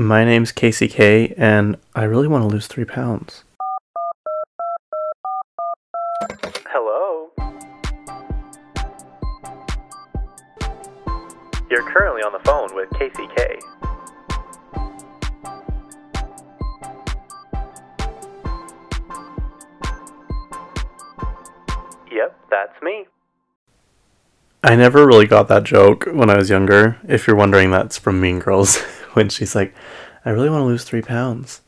My name's Casey K, and I really want to lose three pounds. Hello? You're currently on the phone with Casey K. Yep, that's me. I never really got that joke when I was younger. If you're wondering, that's from Mean Girls when she's like, I really want to lose three pounds.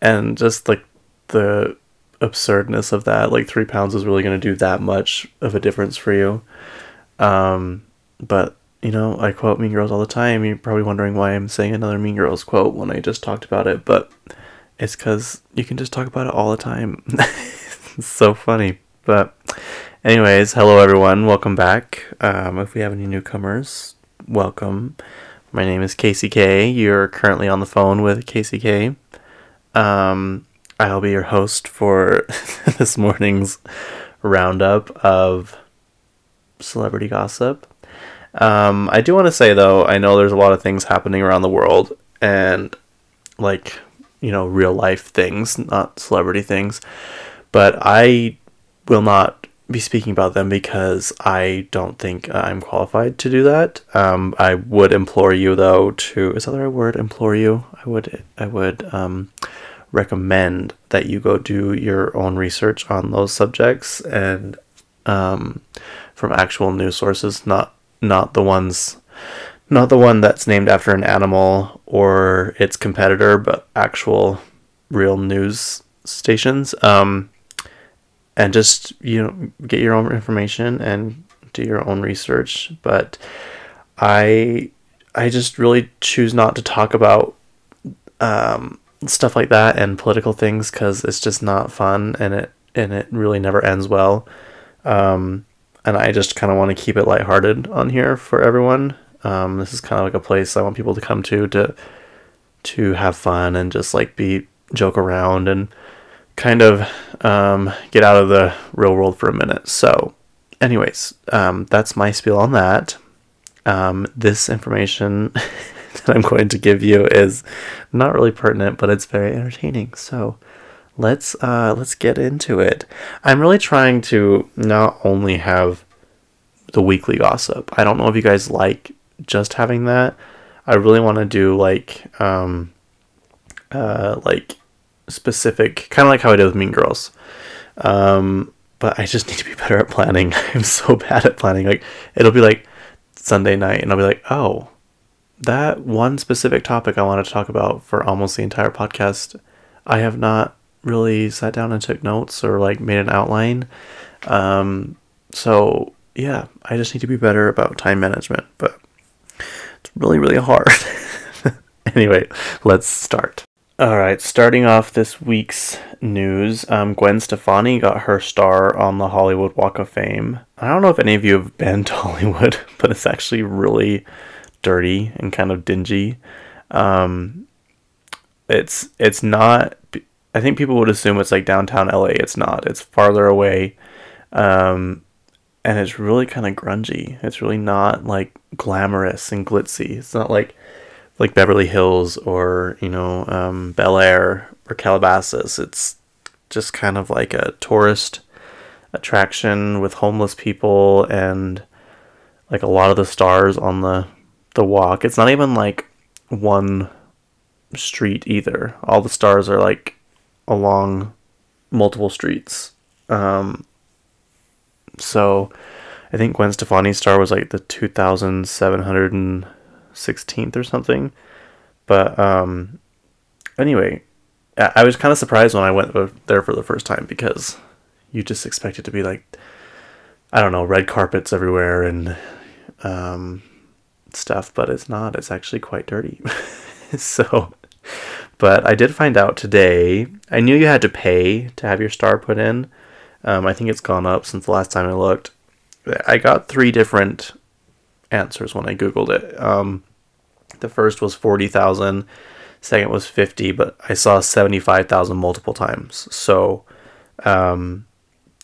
And just like the absurdness of that, like three pounds is really going to do that much of a difference for you. Um, but, you know, I quote Mean Girls all the time. You're probably wondering why I'm saying another Mean Girls quote when I just talked about it, but it's because you can just talk about it all the time. it's so funny. But, anyways, hello everyone. Welcome back. Um, if we have any newcomers, welcome. My name is Casey K. You're currently on the phone with Casey K. Um, I'll be your host for this morning's roundup of celebrity gossip. Um, I do want to say though, I know there's a lot of things happening around the world, and like you know, real life things, not celebrity things. But I will not be speaking about them because I don't think I'm qualified to do that. Um, I would implore you, though, to is that the right word? Implore you. I would. I would um, recommend that you go do your own research on those subjects and um, from actual news sources, not not the ones, not the one that's named after an animal or its competitor, but actual real news stations. Um, and just you know get your own information and do your own research. But i i just really choose not to talk about um, stuff like that and political things because it's just not fun and it and it really never ends well. Um, and i just kind of want to keep it lighthearted on here for everyone. Um, this is kind of like a place i want people to come to to to have fun and just like be joke around and kind of um, get out of the real world for a minute. So, anyways, um, that's my spiel on that. Um, this information that I'm going to give you is not really pertinent, but it's very entertaining. So, let's uh, let's get into it. I'm really trying to not only have the weekly gossip. I don't know if you guys like just having that. I really want to do like um, uh, like specific, kind of like how I did with Mean Girls. Um, but I just need to be better at planning. I'm so bad at planning. Like it'll be like Sunday night, and I'll be like, oh, that one specific topic I wanted to talk about for almost the entire podcast, I have not really sat down and took notes or like made an outline. Um, so yeah, I just need to be better about time management, but it's really really hard. anyway, let's start. All right, starting off this week's news, um, Gwen Stefani got her star on the Hollywood Walk of Fame. I don't know if any of you have been to Hollywood, but it's actually really dirty and kind of dingy. Um, it's it's not. I think people would assume it's like downtown LA. It's not. It's farther away, um, and it's really kind of grungy. It's really not like glamorous and glitzy. It's not like like Beverly Hills or you know um, Bel Air or Calabasas. It's just kind of like a tourist attraction with homeless people and like a lot of the stars on the the walk. It's not even like one street either. All the stars are like along multiple streets. Um, so I think Gwen Stefani's star was like the 2,700 and 16th or something. But um, anyway, I was kind of surprised when I went there for the first time because you just expect it to be like, I don't know, red carpets everywhere and um, stuff, but it's not. It's actually quite dirty. so, but I did find out today. I knew you had to pay to have your star put in. Um, I think it's gone up since the last time I looked. I got three different answers when I googled it. Um, the first was forty thousand, second was fifty, but I saw seventy five thousand multiple times. So, um,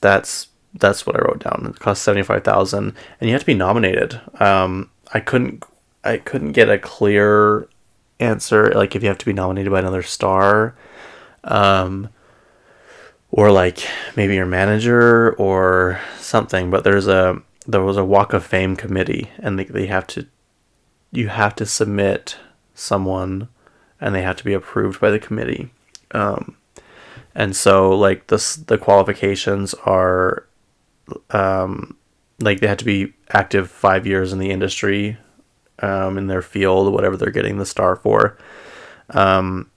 that's that's what I wrote down. It cost seventy five thousand, and you have to be nominated. Um, I couldn't I couldn't get a clear answer like if you have to be nominated by another star um or like maybe your manager or something but there's a there was a walk of fame committee and they, they have to you have to submit someone and they have to be approved by the committee um and so like this the qualifications are um like they have to be active five years in the industry um, in their field, whatever they're getting the star for. Um,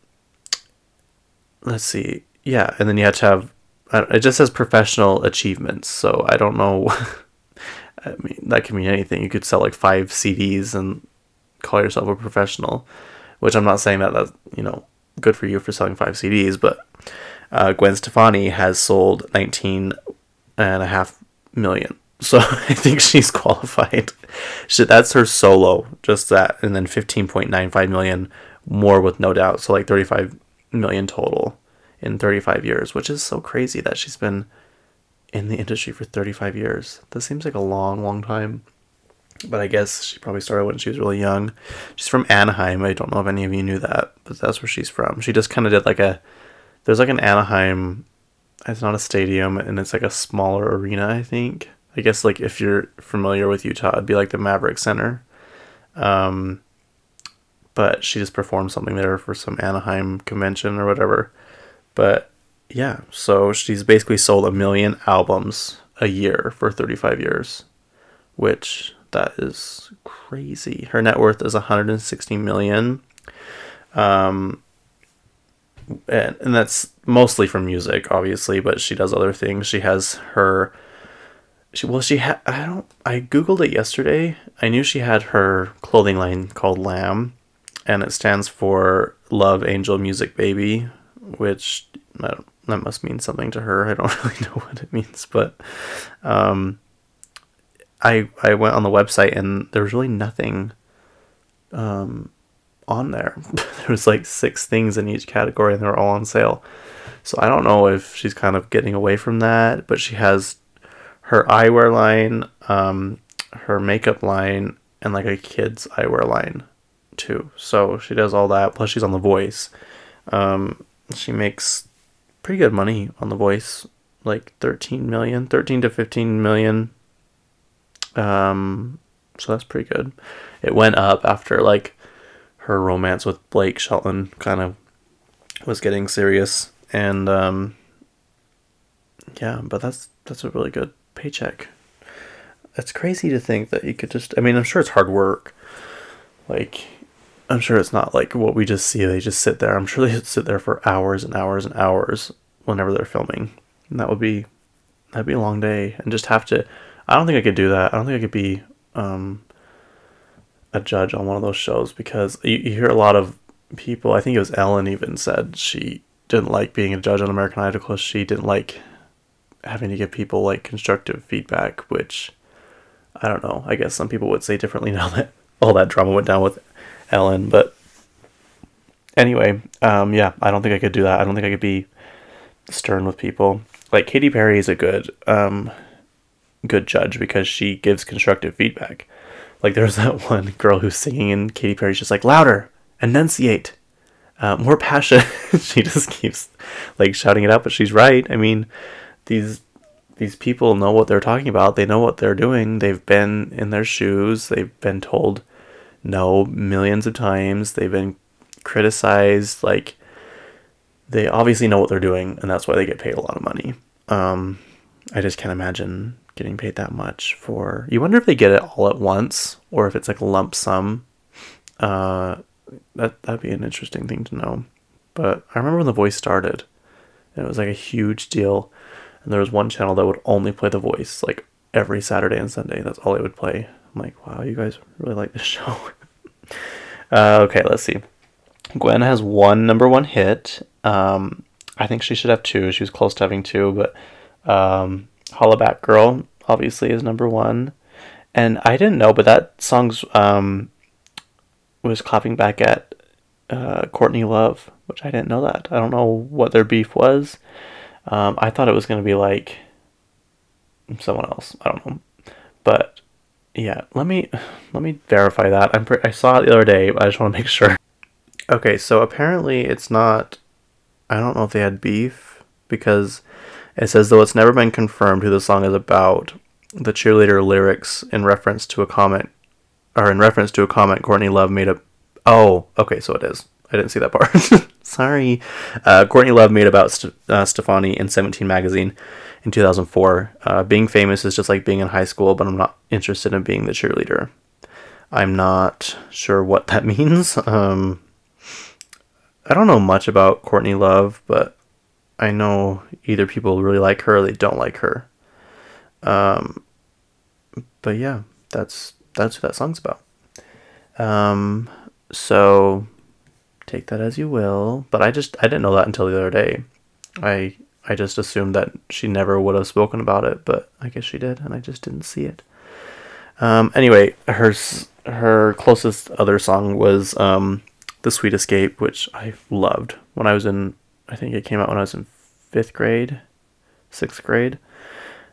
let's see. Yeah, and then you have to have. It just says professional achievements, so I don't know. I mean, that can mean anything. You could sell like five CDs and call yourself a professional, which I'm not saying that that's you know good for you for selling five CDs, but uh, Gwen Stefani has sold 19 and a half million so I think she's qualified. She, that's her solo, just that, and then 15.95 million more with no doubt. So like 35 million total in 35 years, which is so crazy that she's been in the industry for 35 years. That seems like a long, long time. But I guess she probably started when she was really young. She's from Anaheim. I don't know if any of you knew that, but that's where she's from. She just kind of did like a. There's like an Anaheim. It's not a stadium, and it's like a smaller arena, I think I guess like if you're familiar with Utah, it'd be like the Maverik Center. Um, but she just performed something there for some Anaheim convention or whatever. But yeah, so she's basically sold a million albums a year for 35 years, which that is crazy. Her net worth is 160 million. Um, and, and that's mostly from music, obviously, but she does other things. She has her she well she had I don't I googled it yesterday. I knew she had her clothing line called Lamb, and it stands for Love Angel Music Baby, which that must mean something to her. I don't really know what it means, but um, I I went on the website and there was really nothing um, on there. there was like six things in each category, and they were all on sale. So I don't know if she's kind of getting away from that, but she has her eyewear line, um, her makeup line, and like a kid's eyewear line too. So she does all that. Plus, she's on The Voice. Um, she makes pretty good money on The Voice, like 13 million, 13 to 15 million. Um, so that's pretty good. It went up after like her romance with Blake Shelton kind of was getting serious, and um, yeah, but that's that's a really good paycheck. It's crazy to think that you could just. I mean, I'm sure it's hard work. Like, I'm sure it's not like what we just see. They just sit there. I'm sure they sit there for hours and hours and hours whenever they're filming. And that would be that'd be a long day. And just have to. I don't think I could do that. I don't think I could be um, a judge on one of those shows because you, you hear a lot of people. I think it was Ellen even said she didn't like being a judge on American Idol because she didn't like having to give people like constructive feedback, which I don't know. I guess some people would say differently now that all that drama went down with Ellen. But anyway, um, yeah, I don't think I could do that. I don't think I could be stern with people. Like Katy Perry is a good, um, good judge because she gives constructive feedback. Like there's that one girl who's singing and Katy Perry's just like louder, enunciate, uh, more passion. she just keeps like shouting it out, but she's right. I mean, these these people know what they're talking about. They know what they're doing. They've been in their shoes. They've been told no millions of times. They've been criticized. Like they obviously know what they're doing, and that's why they get paid a lot of money. Um, I just can't imagine getting paid that much for. You wonder if they get it all at once, or if it's like a lump sum. Uh, that that'd be an interesting thing to know. But I remember when The Voice started, and it was like a huge deal and there was one channel that would only play The Voice like every Saturday and Sunday. That's all it would play. I'm like, wow, you guys really like this show. uh, okay, let's see. Gwen has one number one hit. Um, I think she should have two. She was close to having two, but um, Hollaback Girl obviously is number one. And I didn't know, but that song's um, was clapping back at uh, Courtney Love, which I didn't know that. I don't know what their beef was. Um, I thought it was going to be like someone else. I don't know, but yeah. Let me let me verify that. I'm pre- I saw it the other day. I just want to make sure. Okay, so apparently it's not. I don't know if they had beef because it says though it's never been confirmed who the song is about. The cheerleader lyrics in reference to a comment, or in reference to a comment Courtney Love made a. Oh, okay, so it is. I didn't see that part. Sorry. Uh, Courtney Love made about St- uh, Stefani in 17 magazine in 2004. Uh, being famous is just like being in high school, but I'm not interested in being the cheerleader. I'm not sure what that means. Um, I don't know much about Courtney Love, but I know either people really like her or they don't like her. Um, but yeah, that's that's what that song's about. Um, so take that as you will. But I just I didn't know that until the other day. I I just assumed that she never would have spoken about it, but I guess she did, and I just didn't see it. Um, anyway, her her closest other song was um, "The Sweet Escape," which I loved when I was in. I think it came out when I was in fifth grade, sixth grade,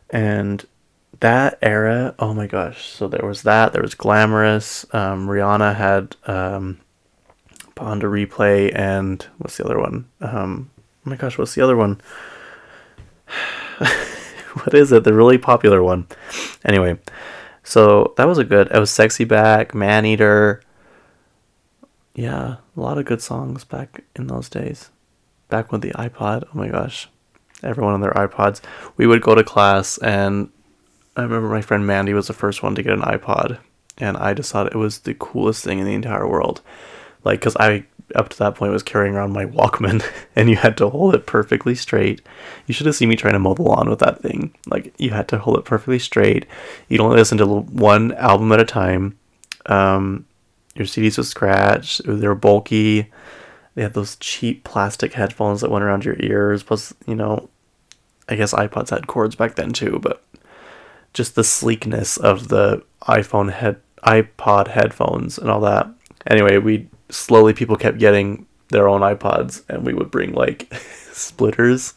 and that era. Oh my gosh! So there was that. There was "Glamorous." Um, Rihanna had um, "Pon de Replay," and what's the other one? Um, oh my gosh, what's the other one? what is it? The really popular one. Anyway, so that was a good. It was "Sexy Back," "Man Eater." Yeah, a lot of good songs back in those days. Back with the iPod. Oh my gosh, everyone on their iPods. We would go to class, and I remember my friend Mandy was the first one to get an iPod, and I just thought it was the coolest thing in the entire world. Like, cause I up to that point was carrying around my Walkman and you had to hold it perfectly straight. You should have seen me trying to mow the lawn with that thing. Like you had to hold it perfectly straight. You'd only listen to one album at a time. Um, your CDs would scratch. They were bulky. They had those cheap plastic headphones that went around your ears. Plus, you know, I guess iPods had cords back then too, but just the sleekness of the iPhone head iPod headphones and all that. Anyway, we slowly people kept getting their own iPods, and we would bring like splitters.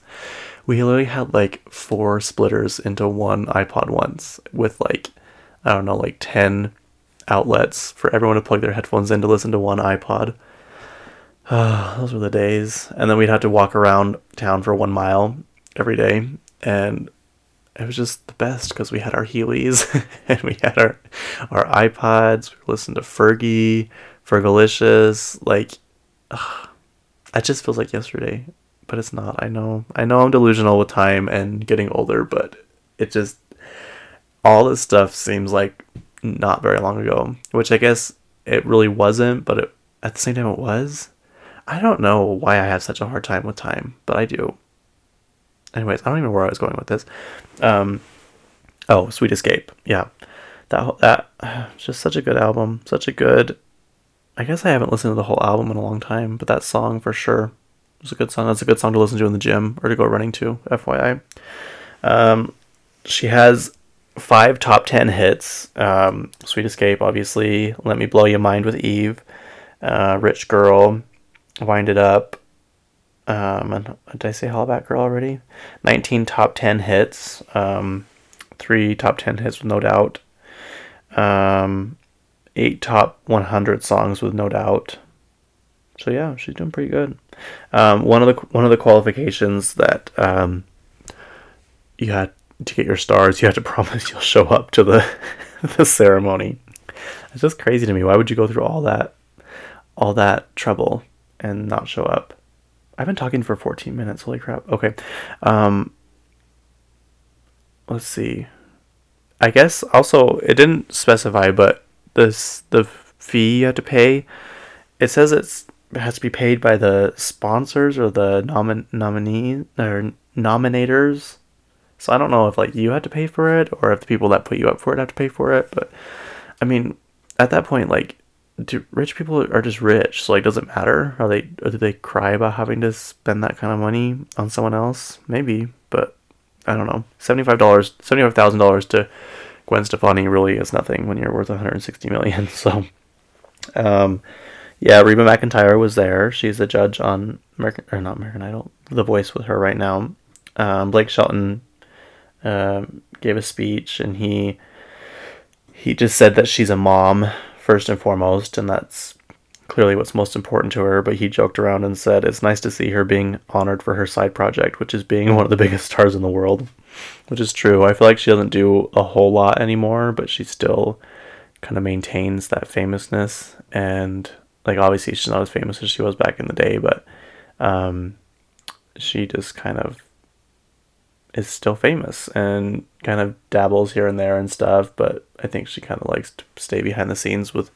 We literally had like four splitters into one iPod once with like, I don't know, like 10 outlets for everyone to plug their headphones in to listen to one iPod. Those were the days. And then we'd have to walk around town for one mile every day. And it was just the best because we had our Heelys and we had our, our iPods. We listened to Fergie, Fergalicious, like, ugh, that just feels like yesterday, but it's not. I know, I know, I'm delusional with time and getting older, but it just all this stuff seems like not very long ago, which I guess it really wasn't, but it, at the same time it was. I don't know why I have such a hard time with time, but I do. Anyways, I don't even know where I was going with this. Um, oh, Sweet Escape, yeah, that that just such a good album, such a good I guess I haven't listened to the whole album in a long time, but that song for sure was a good song. That's a good song to listen to in the gym or to go running to, FYI. Um, she has five top 10 hits um, Sweet Escape, obviously. Let Me Blow Your Mind with Eve. Uh, Rich Girl. Wind It Up. Um, did I say Hollaback Girl already? 19 top 10 hits. Um, three top 10 hits with No Doubt. Um, eight top 100 songs with no doubt. So yeah, she's doing pretty good. Um, one of the one of the qualifications that um, you had to get your stars, you had to promise you'll show up to the the ceremony. It's just crazy to me. Why would you go through all that all that trouble and not show up? I've been talking for 14 minutes. Holy crap. Okay. Um, let's see. I guess also it didn't specify, but this the fee you have to pay. It says it's it has to be paid by the sponsors or the nomin nominee or nominators. So I don't know if like you had to pay for it or if the people that put you up for it have to pay for it. But I mean, at that point, like, do rich people are just rich? So like, does it matter? Are they or do they cry about having to spend that kind of money on someone else? Maybe, but I don't know. Seventy five dollars, seventy five thousand dollars to Gwen Stefani really is nothing when you're worth 160 million. So, um, yeah, Reba McEntire was there. She's a judge on American or not American Idol, The Voice with her right now. Um, Blake Shelton um, gave a speech, and he he just said that she's a mom first and foremost, and that's clearly what's most important to her, but he joked around and said it's nice to see her being honored for her side project, which is being one of the biggest stars in the world, which is true. I feel like she doesn't do a whole lot anymore, but she still kind of maintains that famousness and like obviously she's not as famous as she was back in the day, but um, she just kind of is still famous and kind of dabbles here and there and stuff. But I think she kind of likes to stay behind the scenes with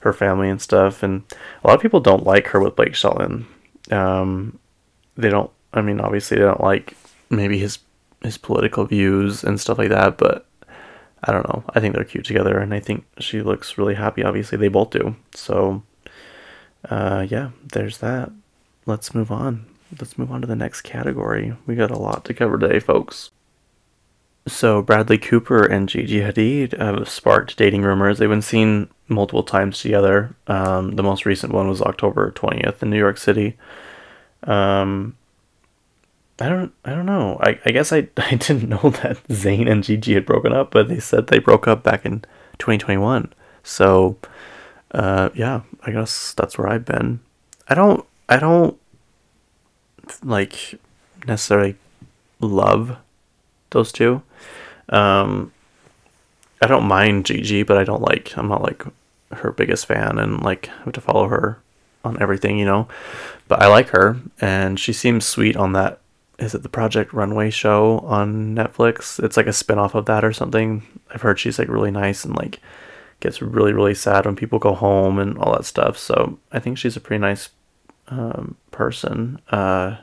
her family and stuff. And a lot of people don't like her with Blake Shelton. Um, they don't. I mean, obviously they don't like maybe his his political views and stuff like that. But I don't know. I think they're cute together, and I think she looks really happy. Obviously, they both do. So, uh, yeah, there's that. Let's move on. Let's move on to the next category. We got a lot to cover today, folks. So, Bradley Cooper and Gigi Hadid have sparked dating rumors. They've been seen multiple times together. Um, the most recent one was October 20th in New York City. Um, I don't I don't know. I, I guess I, I didn't know that Zayn and Gigi had broken up, but they said they broke up back in 2021. So uh, yeah, I guess that's where I've been. I don't I don't like necessarily love those two. Um, I don't mind Gigi, but I don't like I'm not like her biggest fan and like have to follow her on everything, you know. But I like her and she seems sweet on that is it the Project Runway show on Netflix? It's like a spin-off of that or something. I've heard she's like really nice and like gets really really sad when people go home and all that stuff. So I think she's a pretty nice um, person. Uh,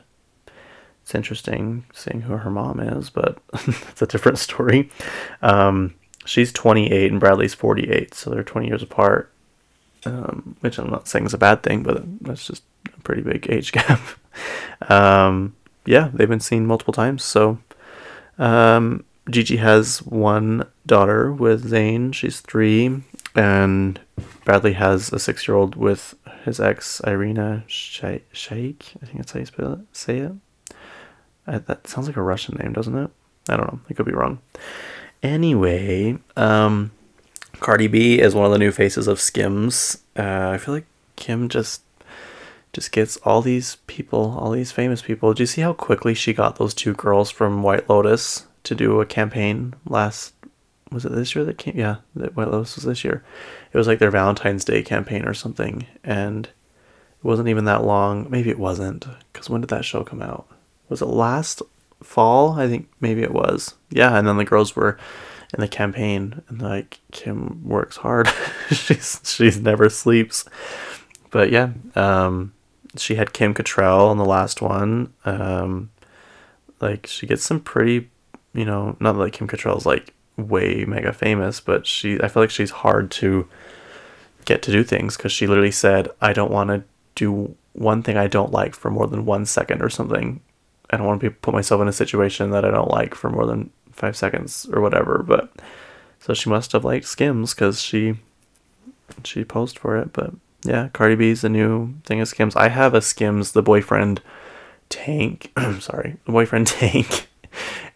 it's interesting seeing who her mom is, but it's a different story. Um, she's 28 and Bradley's 48, so they're 20 years apart. Um, which I'm not saying is a bad thing, but that's just a pretty big age gap. um, yeah, they've been seen multiple times. So, um, Gigi has one daughter with Zayn. She's three, and Bradley has a six-year-old with his ex Irina Shayk. I think that's how you spell it. Say it. Uh, that sounds like a Russian name, doesn't it? I don't know. I could be wrong. Anyway, um, Cardi B is one of the new faces of Skims. Uh, I feel like Kim just just gets all these people, all these famous people. Do you see how quickly she got those two girls from White Lotus to do a campaign last? Was it this year that came? Yeah, that White Lotus was this year. It was like their Valentine's Day campaign or something, and it wasn't even that long. Maybe it wasn't, because when did that show come out? Was it last fall? I think maybe it was. Yeah, and then the girls were in the campaign, and like Kim works hard. she's she's never sleeps. But yeah, um, she had Kim Cattrall on the last one. Um, like she gets some pretty, you know, not like Kim Cattrall's like way mega famous, but she I feel like she's hard to get to do things because she literally said, "I don't want to do one thing I don't like for more than one second or something. I don't want to put myself in a situation that I don't like for more than five seconds or whatever." But so she must have liked Skims because she she posed for it, but yeah, Cardi B's the new thing of Skims. I have a Skims, the boyfriend tank. I'm sorry, the boyfriend tank,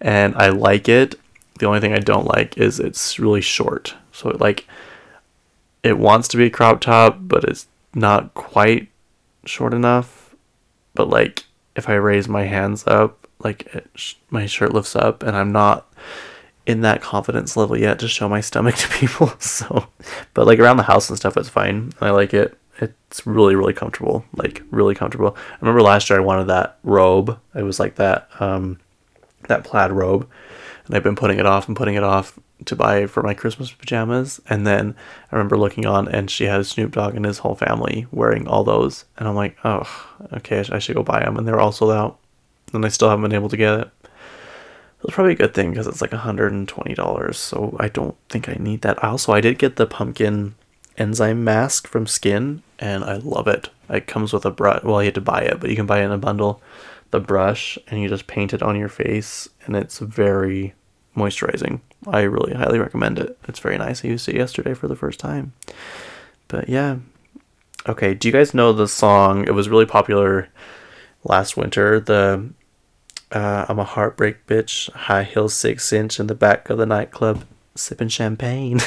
and I like it. The only thing I don't like is it's really short. So it, like, it wants to be a crop top, but it's not quite short enough. But like, if I raise my hands up, like it, my shirt lifts up, and I'm not in that confidence level yet to show my stomach to people. So, but like around the house and stuff, it's fine. I like it. It's really, really comfortable. Like really comfortable. I remember last year I wanted that robe. It was like that, um, that plaid robe, and I've been putting it off and putting it off to buy for my Christmas pajamas. And then I remember looking on, and she had Snoop Dogg and his whole family wearing all those, and I'm like, oh, okay, I should go buy them. And they're all sold out, and I still haven't been able to get it. It's probably a good thing because it's like $120, so I don't think I need that. Also, I did get the pumpkin enzyme mask from Skin, and I love it. It comes with a brush. Well, you had to buy it, but you can buy it in a bundle. The brush, and you just paint it on your face, and it's very moisturizing. I really highly recommend it. It's very nice. I used it yesterday for the first time. But yeah. Okay, do you guys know the song? It was really popular last winter. The uh, I'm a heartbreak bitch, high heels six inch in the back of the nightclub, sipping champagne.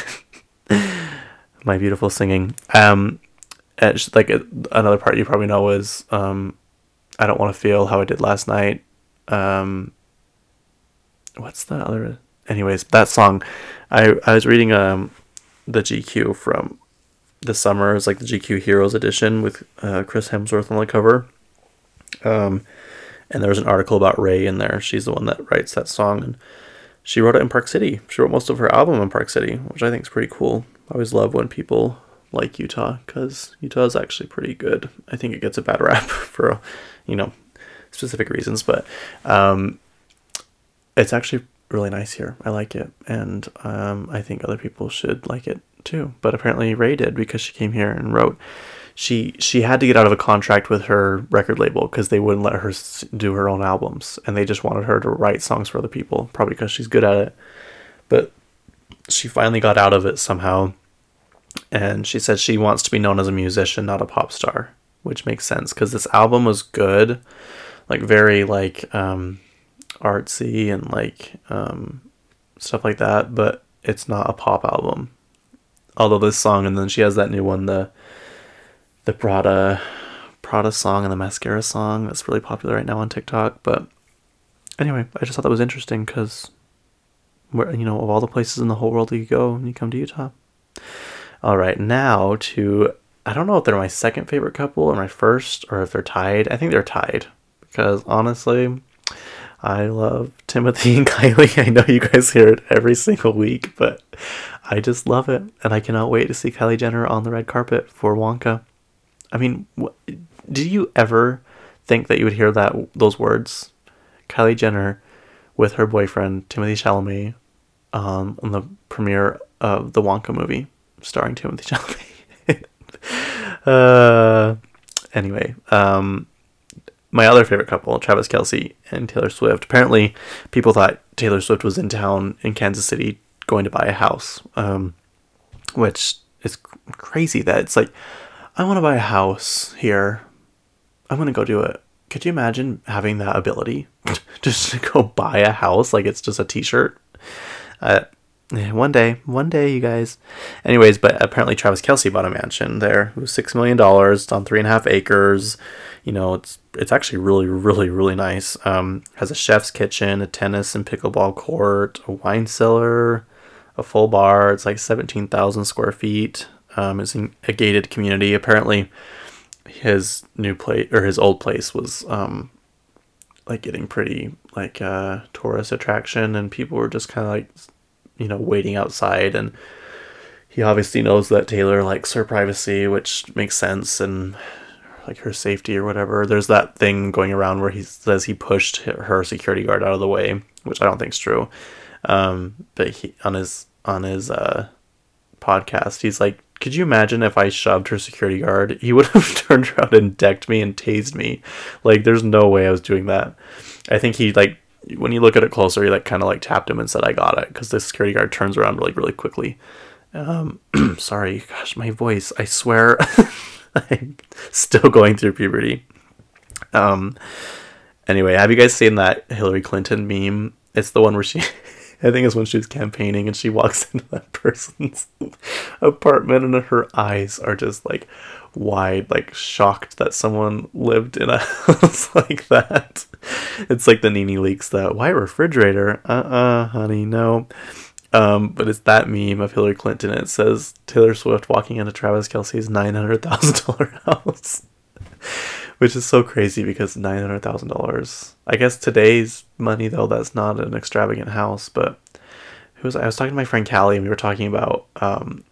My beautiful singing. Um, and she, like another part you probably know is um, I don't want to feel how I did last night. Um, what's the other? Anyways, that song, I I was reading um the GQ from the summer It's like the GQ Heroes edition with uh, Chris Hemsworth on the cover. Um, and there was an article about Raye in there. She's the one that writes that song, and she wrote it in Park City. She wrote most of her album in Park City, which I think is pretty cool. I always love when people like Utah because Utah is actually pretty good. I think it gets a bad rap for, you know, specific reasons, but um, it's actually really nice here. I like it, and um, I think other people should like it too. But apparently Raye did because she came here and wrote. She she had to get out of a contract with her record label because they wouldn't let her do her own albums, and they just wanted her to write songs for other people, probably because she's good at it. But she finally got out of it somehow, and she said she wants to be known as a musician, not a pop star, which makes sense because this album was good, like very like um, artsy and like um, stuff like that, but it's not a pop album. Although this song and then she has that new one the the Prada Prada song and the mascara song that's really popular right now on TikTok but anyway I just thought that was interesting because where you know of all the places in the whole world you go you come to Utah. All right now to I don't know if they're my second favorite couple or my first or if they're tied. I think they're tied because honestly I love Timothy and Kylie. I know you guys hear it every single week, but I just love it, and I cannot wait to see Kylie Jenner on the red carpet for Wonka. I mean, wh- did you ever think that you would hear that those words, Kylie Jenner, with her boyfriend Timothée Chalamet, um, on the premiere of the Wonka movie starring Timothée Chalamet? uh, anyway, um, my other favorite couple, Travis Kelce and Taylor Swift. Apparently, people thought Taylor Swift was in town in Kansas City going to buy a house, um, which is crazy that it's like, I want to buy a house here. I'm to go do it. Could you imagine having that ability just to go buy a house like it's just a t shirt? One day, one day, you guys. Anyways, but apparently Travis Kelce bought a mansion there. It was six million dollars. on three and a half acres. You know, it's it's actually really, really, really nice. Um, has a chef's kitchen, a tennis and pickleball court, a wine cellar, a full bar. It's like 17,000 square feet. Um, it's a gated community. Apparently, his new place or his old place was um, like getting pretty like a uh, tourist attraction, and people were just kind of like, you know, waiting outside. And he obviously knows that Taylor likes her privacy, which makes sense, and like her safety or whatever. There's that thing going around where he says he pushed her security guard out of the way, which I don't think is true. Um, but he on his on his uh, podcast, he's like, "Could you imagine if I shoved her security guard? He would have turned around and decked me and tased me. Like, there's no way I was doing that. I think he like when you look at it closer, he like kind of like tapped him and said, "I got it," because the security guard turns around like really quickly. Um, sorry, gosh, my voice. I swear, I'm still going through puberty. Um. Anyway, have you guys seen that Hillary Clinton meme? It's the one where she I think it's when she was campaigning and she walks into that person's apartment and her eyes are just like wide, like shocked that someone lived in a house like that. It's like the NeNe Leakes that white refrigerator. Uh uh-uh, uh honey, no. Um, but it's that meme of Hillary Clinton. It says Taylor Swift walking into Travis Kelce's nine hundred thousand dollar house which is so crazy because nine hundred thousand dollars. I guess today's money though, that's not an extravagant house. But who was? I was talking to my friend Callie, and we were talking about um,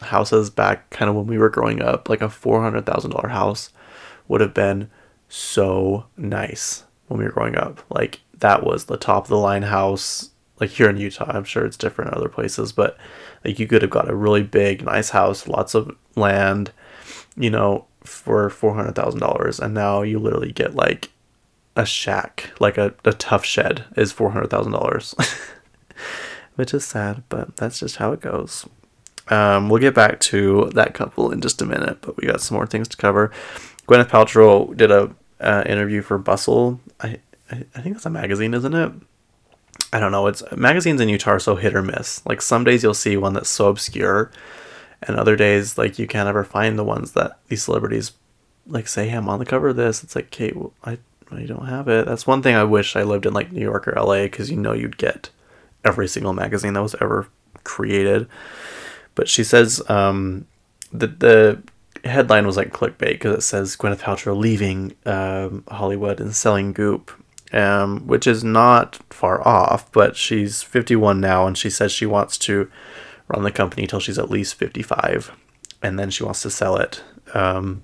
houses back kind of when we were growing up. Like a four hundred thousand dollar house would have been so nice when we were growing up. Like that was the top of the line house. Like here in Utah, I'm sure it's different in other places, but like you could have got a really big, nice house, lots of land, you know, for four hundred thousand dollars, and now you literally get like a shack, like a, a tough shed, is four hundred thousand dollars, which is sad, but that's just how it goes. Um, we'll get back to that couple in just a minute, but we got some more things to cover. Gwyneth Paltrow did a uh, interview for Bustle. I, I I think that's a magazine, isn't it? I don't know. It's magazines in Utah are so hit or miss. Like some days you'll see one that's so obscure and other days like you can't ever find the ones that these celebrities like say hey, I'm on the cover of this. It's like, okay, well, I I don't have it. That's one thing I wish I lived in like New York or LA because you know you'd get every single magazine that was ever created. But she says um, the the headline was like clickbait because it says Gwyneth Paltrow leaving um, Hollywood and selling Goop, um, which is not far off. But she's 51 now, and she says she wants to run the company till she's at least 55, and then she wants to sell it. Um,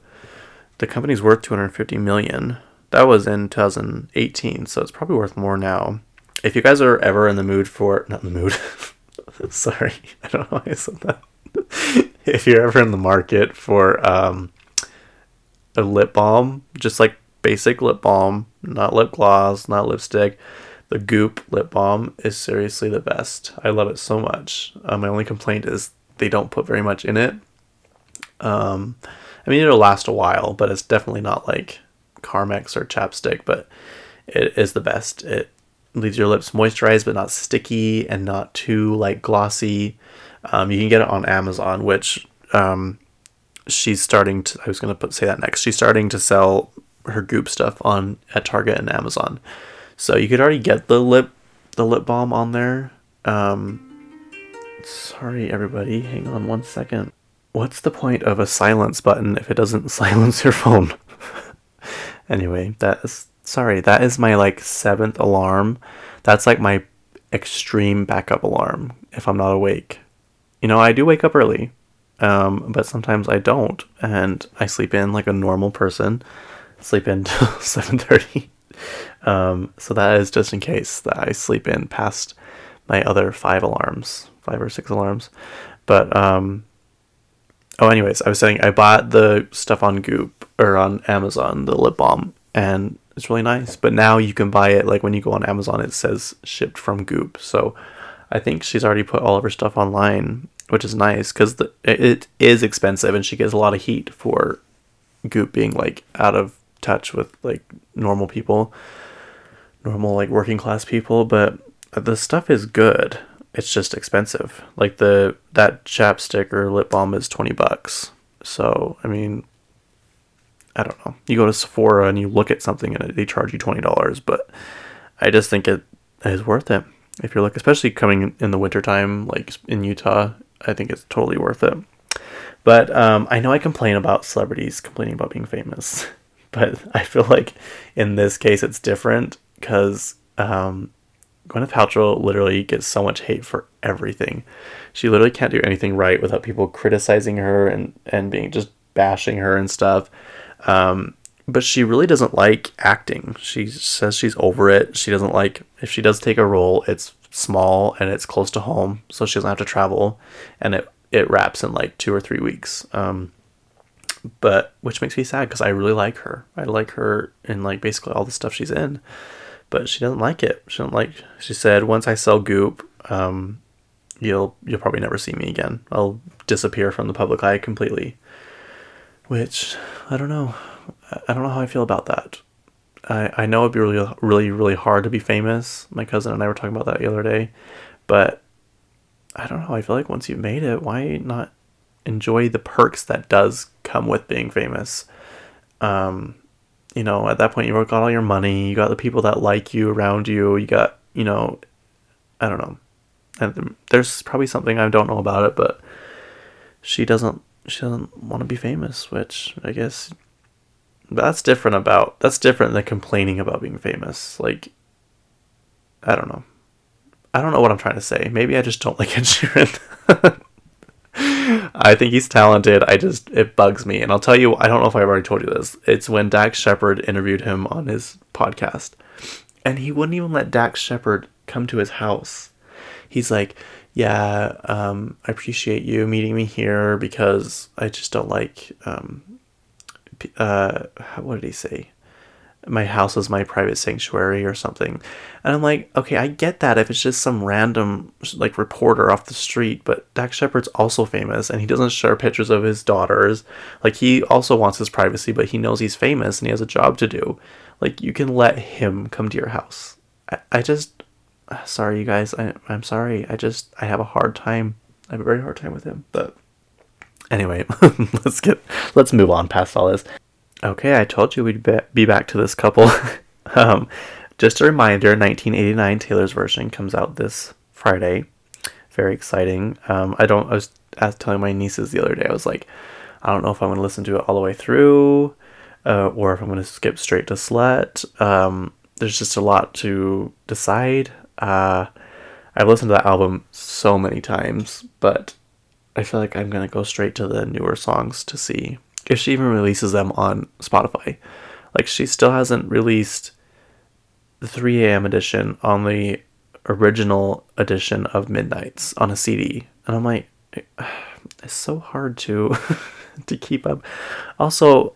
the company's worth 250 million. That was in 2018, so it's probably worth more now. If you guys are ever in the mood for not in the mood, sorry, I don't know why I said that. if you're ever in the market for um, a lip balm, just like basic lip balm, not lip gloss, not lipstick, the Goop lip balm is seriously the best. I love it so much. Uh, my only complaint is they don't put very much in it. Um, I mean, it'll last a while, but it's definitely not like Carmex or chapstick, but it is the best. It leaves your lips moisturized but not sticky and not too like glossy. Um, you can get it on Amazon, which um, she's starting to. I was gonna say that next. She's starting to sell her Goop stuff on at Target and Amazon, so you could already get the lip the lip balm on there. Um, sorry, everybody. Hang on one second. What's the point of a silence button if it doesn't silence your phone? anyway, that is sorry. That is my like seventh alarm. That's like my extreme backup alarm if I'm not awake you know, I do wake up early, um, but sometimes I don't, and I sleep in like a normal person, sleep in till seven thirty. Um, so that is just in case that I sleep in past my other five alarms, five or six alarms. But um, oh, anyways, I was saying I bought the stuff on Goop or on Amazon, the lip balm, and it's really nice. But now you can buy it like when you go on Amazon, it says shipped from Goop. So I think she's already put all of her stuff online, which is nice because it is expensive and she gets a lot of heat for Goop being like out of touch with like normal people, normal like working class people. But the stuff is good. It's just expensive. Like the that chapstick or lip balm is twenty bucks. So I mean, I don't know. You go to Sephora and you look at something and they charge you twenty dollars, but I just think it is worth it. If you're like especially coming in the wintertime like in utah i think it's totally worth it. But um, i know i complain about celebrities complaining about being famous but i feel like in this case it's different because um, gwyneth paltrow literally gets so much hate for everything. She literally can't do anything right without people criticizing her and, and being just bashing her and stuff um, but she really doesn't like acting. She says she's over it. She doesn't like if she does take a role, it's small and it's close to home, so she doesn't have to travel, and it it wraps in like two or three weeks. Um, but which makes me sad because I really like her. I like her in like basically all the stuff she's in, but she doesn't like it. She don't like. She said once I sell Goop, um, you'll you'll probably never see me again. I'll disappear from the public eye completely. Which I don't know. I don't know how I feel about that. I, I know it'd be really, really, really hard to be famous. My cousin and I were talking about that the other day. But I don't know. I feel like once you've made it, why not enjoy the perks that does come with being famous? Um, you know, at that point, you've got all your money, you got the people that like you around you, you got, you know, I don't know. And there's probably something I don't know about it, but she doesn't she doesn't want to be famous, which I guess that's different about that's different than complaining about being famous. Like I don't know. I don't know what I'm trying to say. Maybe I just don't like Ed Sheeran. I think he's talented. I just it bugs me, and I'll tell you. I don't know if I've already told you this. It's when Dax Shepard interviewed him on his podcast, and he wouldn't even let Dax Shepard come to his house. He's like, "Yeah, um, I appreciate you meeting me here because I just don't like um, uh, what did he say? My house is my private sanctuary or something. And I'm like, okay, I get that if it's just some random like reporter off the street, but Dax Shepard's also famous and he doesn't share pictures of his daughters. Like he also wants his privacy, but he knows he's famous and he has a job to do. Like you can let him come to your house. I, I just sorry you guys, I I'm sorry. I just I have a hard time. I have a very hard time with him. But Anyway, let's get let's move on past all this. Okay, I told you we'd be back to this couple. um, just a reminder 1989 Taylor's version comes out this Friday. Very exciting. Um, I don't, I was, I was telling my nieces the other day, I was like, I don't know if I'm going to listen to it all the way through uh, or if I'm going to skip straight to Slut. Um, there's just a lot to decide. Uh, I've listened to that album so many times, but I feel like I'm to go straight to the newer songs to see if she even releases them on Spotify. Like, she still hasn't released the 3 a.m. edition on the original edition of Midnights on a CD. And I'm like, it's so hard to to keep up. Also,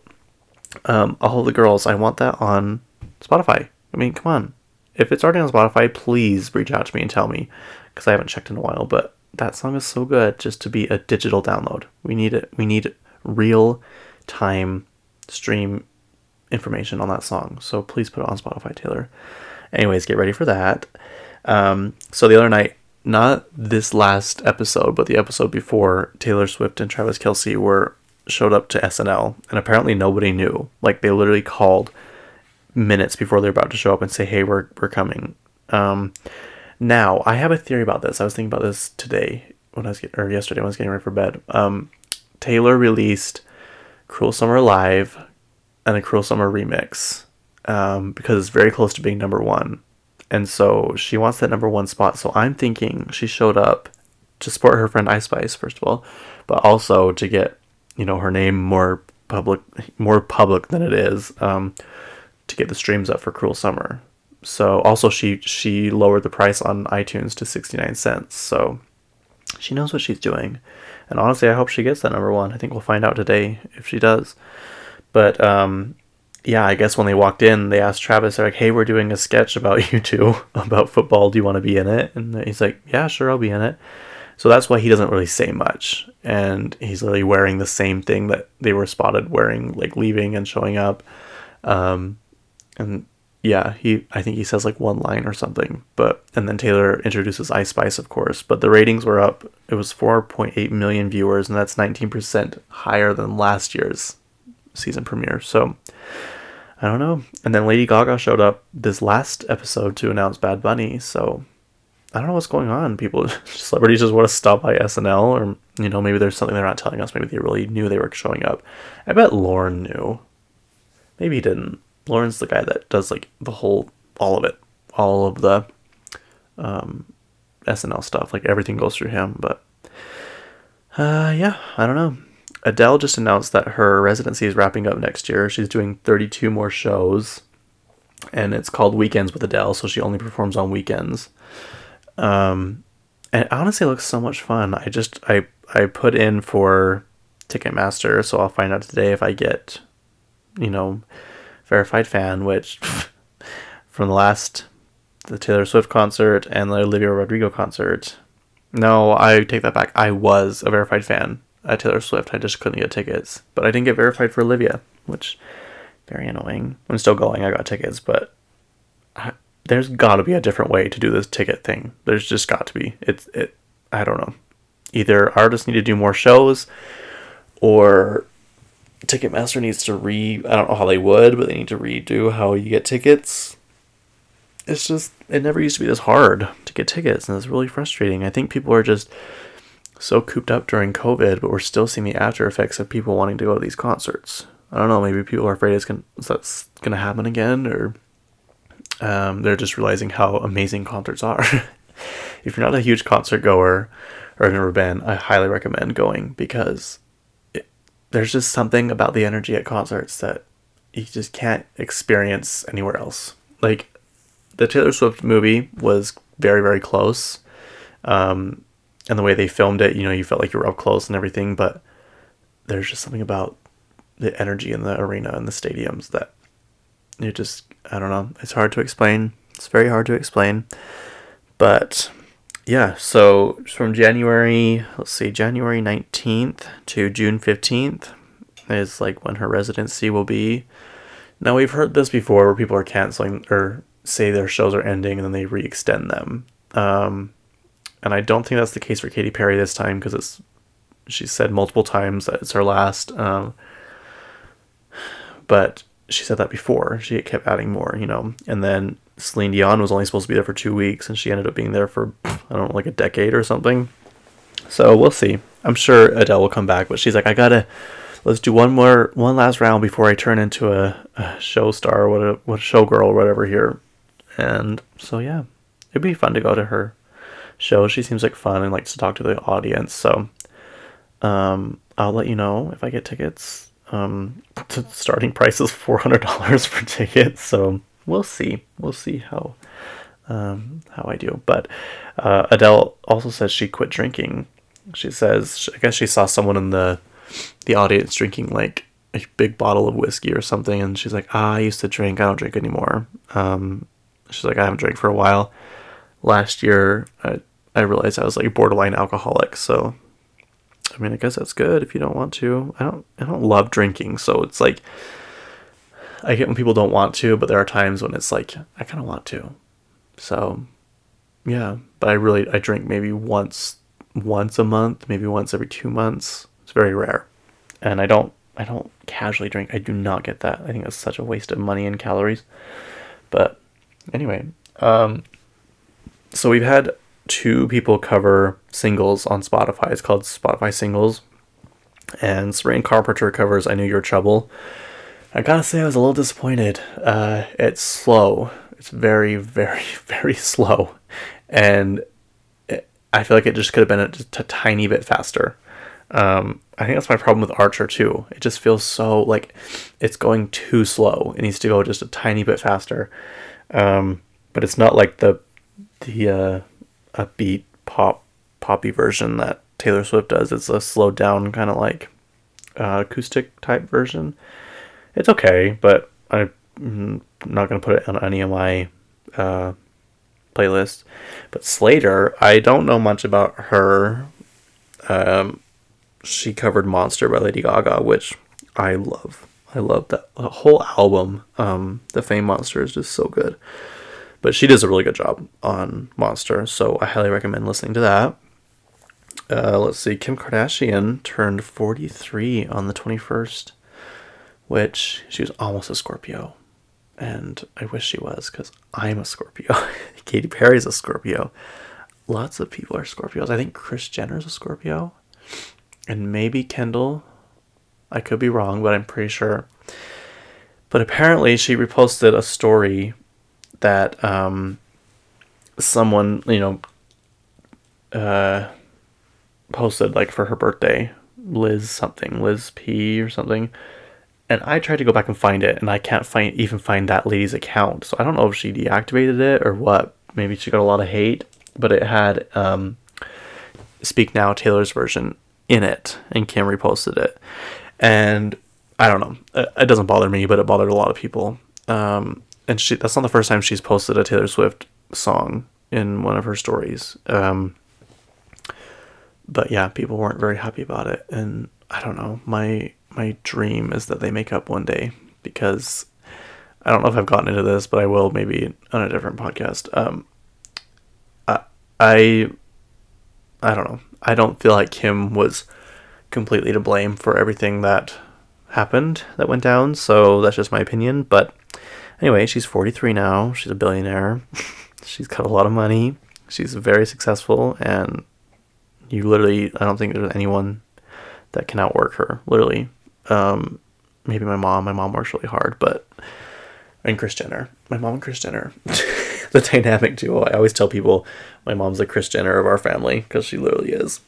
um, all the girls, I want that on Spotify. I mean, come on. If it's already on Spotify, please reach out to me and tell me because I haven't checked in a while. But that song is so good just to be a digital download. We need it. We need real time stream information on that song. So please put it on Spotify, Taylor. Anyways, get ready for that. Um, so the other night, not this last episode, but the episode before, Taylor Swift and Travis Kelce were showed up to SNL, and apparently nobody knew. Like they literally called minutes before they're about to show up and say, "Hey, we're we're coming." Um, now, I have a theory about this. I was thinking about this today when I was get, or yesterday when I was getting ready for bed. Um, Taylor released "Cruel Summer Live" and a "Cruel Summer Remix" um, because it's very close to being number one. And so she wants that number one spot. So I'm thinking she showed up to support her friend Ice Spice, first of all, but also to get, you know, her name more public, more public than it is, um, to get the streams up for Cruel Summer. So also she she lowered the price on iTunes to 69 cents. So she knows what she's doing. And honestly, I hope she gets that number one. I think we'll find out today if she does. But um, yeah, I guess when they walked in, they asked Travis, they're like, hey, we're doing a sketch about you two, about football. Do you want to be in it? And he's like, yeah, sure, I'll be in it. So that's why he doesn't really say much. And he's literally wearing the same thing that they were spotted wearing, like leaving and showing up. Um, and yeah, he I think he says like one line or something. But and then Taylor introduces Ice Spice, of course. But the ratings were up. It was 4.8 million viewers, and that's 19% higher than last year's season premiere. So I don't know. And then Lady Gaga showed up this last episode to announce Bad Bunny. So I don't know what's going on. People, celebrities just want to stop by SNL, or you know, maybe there's something they're not telling us. Maybe they really knew they were showing up. I bet Lorne knew. Maybe he didn't. Lorne's the guy that does like the whole, all of it, all of the um, SNL stuff. Like everything goes through him. But uh, yeah, I don't know. Adele just announced that her residency is wrapping up next year. She's doing 32 more shows, and it's called Weekends with Adele, so she only performs on weekends. Um, and it honestly looks so much fun. I just I I put in for Ticketmaster, so I'll find out today if I get, you know, verified fan, which from the last the Taylor Swift concert and the Olivia Rodrigo concert. No, I take that back. I was a verified fan at Taylor Swift. I just couldn't get tickets, but I didn't get verified for Olivia, which very annoying. I'm still going. I got tickets, but I, there's got to be a different way to do this ticket thing. There's just got to be. It's it. I don't know. Either artists need to do more shows, or Ticketmaster needs to re. I don't know how they would, but they need to redo how you get tickets. It's just it never used to be this hard to get tickets, and it's really frustrating. I think people are just so cooped up during COVID, but we're still seeing the after effects of people wanting to go to these concerts. I don't know, maybe people are afraid it's gonna, that's going to happen again, or um, they're just realizing how amazing concerts are. if you're not a huge concert goer or have never been, I highly recommend going because there's just something about the energy at concerts that you just can't experience anywhere else. Like the Taylor Swift movie was very, very close. Um, and the way they filmed it, you know, you felt like you were up close and everything, but there's just something about the energy in the arena and the stadiums that you just I don't know. It's hard to explain. It's very hard to explain. But yeah, so from January, let's see, January 19th to June 15th is like when her residency will be. Now we've heard this before where people are canceling or say their shows are ending and then they re-extend them. Um, and I don't think that's the case for Katy Perry this time because it's she said multiple times that it's her last. Um, but she said that before. She kept adding more, you know. And then Celine Dion was only supposed to be there for two weeks, and she ended up being there for I don't know, like a decade or something. So we'll see. I'm sure Adele will come back, but she's like, I gotta let's do one more, one last round before I turn into a, a show star, what a what a showgirl or whatever here. And so yeah, it'd be fun to go to her show. She seems like fun and likes to talk to the audience. So um, I'll let you know if I get tickets. Um, starting price is four hundred dollars for tickets, so we'll see. We'll see how um, how I do. But uh, Adele also says she quit drinking. She says I guess she saw someone in the the audience drinking like a big bottle of whiskey or something, and she's like, "Ah, I used to drink. I don't drink anymore." Um, she's like, "I haven't drank for a while." Last year, I I realized I was like borderline alcoholic, so I mean, I guess that's good if you don't want to. I don't I don't love drinking, so it's like I get when people don't want to, but there are times when it's like I kind of want to. So, yeah, but I really I drink maybe once once a month, maybe once every 2 months. It's very rare. And I don't I don't casually drink. I do not get that. I think it's such a waste of money and calories. But anyway, um so we've had two people cover singles on Spotify. It's called Spotify Singles. And Sabrina Carpenter covers I Knew Your Trouble. I gotta say, I was a little disappointed. Uh, it's slow. It's very, very, very slow. And it, I feel like it just could have been a, just a tiny bit faster. Um, I think that's my problem with Archer too. It just feels so like it's going too slow. It needs to go just a tiny bit faster. Um, but it's not like the the uh, upbeat pop poppy version that Taylor Swift does. It's a slowed down kind of like uh, acoustic type version. It's okay, but I'm not gonna put it on any of my uh, playlists. But Slayyyter, I don't know much about her. Um, she covered "Monster" by Lady Gaga, which I love. I love that whole album. Um, the Fame Monster is just so good. But she does a really good job on Monster, so I highly recommend listening to that. Uh, let's see, Kim Kardashian turned 43 on the 21st, which she was almost a Scorpio. And I wish she was, because I'm a Scorpio. Katy Perry's a Scorpio. Lots of people are Scorpios. I think Kris Jenner's a Scorpio. And maybe Kendall. I could be wrong, but I'm pretty sure. But apparently, she reposted a story that um, someone you know uh, posted like for her birthday, Liz something, Liz P or something. And I tried to go back and find it, and I can't find even find that lady's account. So I don't know if she deactivated it or what. Maybe she got a lot of hate, but it had um, "Speak Now" Taylor's version in it, and Kim reposted it. And I don't know. It doesn't bother me, but it bothered a lot of people. Um, and she that's not the first time she's posted a Taylor Swift song in one of her stories. Um, but yeah, people weren't very happy about it, and I don't know. My my dream is that they make up one day because I don't know if I've gotten into this, but I will maybe on a different podcast. Um, I I, I don't know. I don't feel like Kim was completely to blame for everything that happened that went down. So that's just my opinion, but Anyway, she's 43 now. She's a billionaire. she's got a lot of money. She's very successful, and you literally, I don't think there's anyone that can outwork her. Literally, um, maybe my mom. My mom works really hard, but and Kris Jenner, my mom and Kris Jenner, the dynamic duo. I always tell people my mom's the Kris Jenner of our family because she literally is.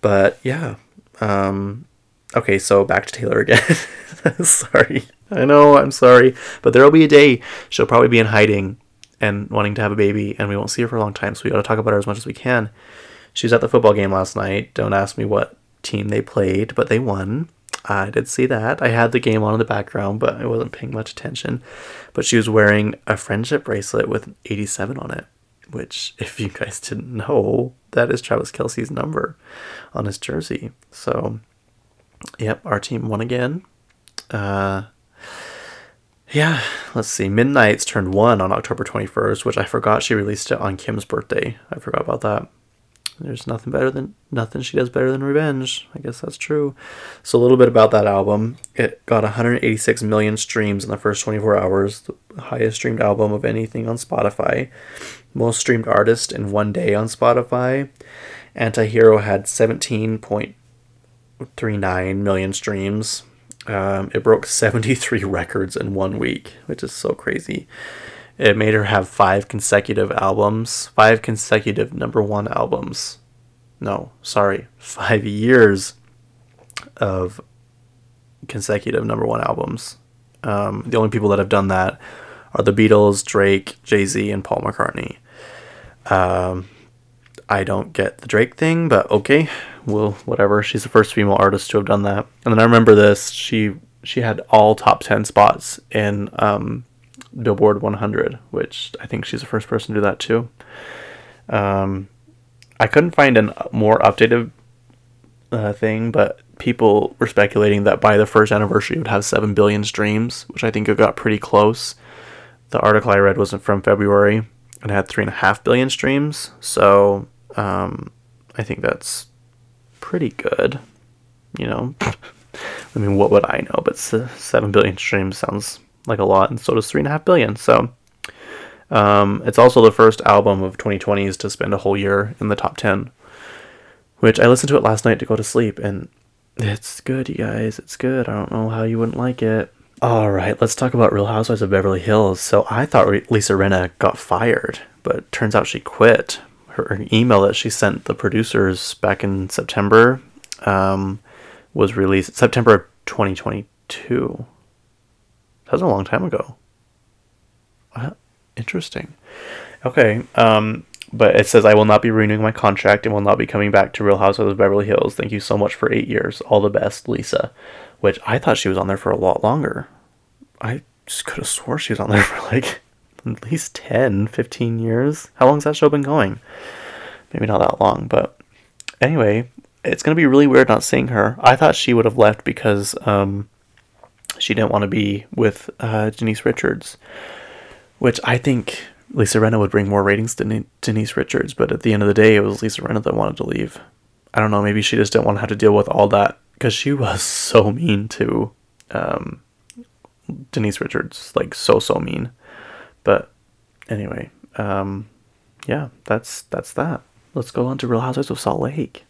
But yeah, um, okay. So back to Taylor again. Sorry. I know, I'm sorry. But there'll be a day she'll probably be in hiding and wanting to have a baby, and we won't see her for a long time, so we gotta talk about her as much as we can. She was at the football game last night. Don't ask me what team they played, but they won. I did see that. I had the game on in the background, but I wasn't paying much attention. But she was wearing a friendship bracelet with 87 on it, which, if you guys didn't know, that is Travis Kelce's number on his jersey. So, yep, our team won again. Uh, yeah, let's see. Midnights turned one on October 21st, which I forgot she released it on Kim's birthday. I forgot about that. There's nothing better than nothing she does better than revenge. I guess that's true. So a little bit about that album. It got 186 million streams in the first 24 hours, the highest streamed album of anything on Spotify. Most streamed artist in one day on Spotify. Anti-Hero had 17.39 million streams. Um, it broke 73 records in one week, which is so crazy. It made her have five consecutive albums, five consecutive number one albums. No, sorry, five years of consecutive number one albums. Um, the only people that have done that are the Beatles, Drake, Jay Z, and Paul McCartney. Um, I don't get the Drake thing, but okay, well, whatever. She's the first female artist to have done that. And then I remember this. She she had all top ten spots in um, Billboard 100, which I think she's the first person to do that too. Um, I couldn't find a more updated uh, thing, but people were speculating that by the first anniversary it would have 7 billion streams, which I think it got pretty close. The article I read wasn't from February and had 3.5 billion streams, so um, I think that's pretty good. You know, I mean, what would I know? But 7 billion streams sounds like a lot, and so does three and a half billion. So um, it's also the first album of 2020s to spend a whole year in the top 10, which I listened to it last night to go to sleep, and it's good, you guys. It's good. I don't know how you wouldn't like it. All right, let's talk about Real Housewives of Beverly Hills. So I thought Lisa Rinna got fired, but turns out she quit. Her email that she sent the producers back in September um, was released September of 2022. That was a long time ago. interesting. Okay. Um, but it says I will not be renewing my contract and will not be coming back to Real Housewives of Beverly Hills. Thank you so much for eight years. All the best, Lisa. Which I thought she was on there for a lot longer. I just could have swore she was on there for like at least 10, 15 years. How long's that show been going? Maybe not that long, but anyway, it's gonna be really weird not seeing her. I thought she would have left because um, she didn't want to be with uh, Denise Richards, which I think Lisa Rinna would bring more ratings than Denise Richards. But at the end of the day, it was Lisa Rinna that wanted to leave. I don't know. Maybe she just didn't want to have to deal with all that because she was so mean to um, Denise Richards, like so so mean. But anyway, um, yeah, that's that's that. Let's go on to Real Housewives of Salt Lake.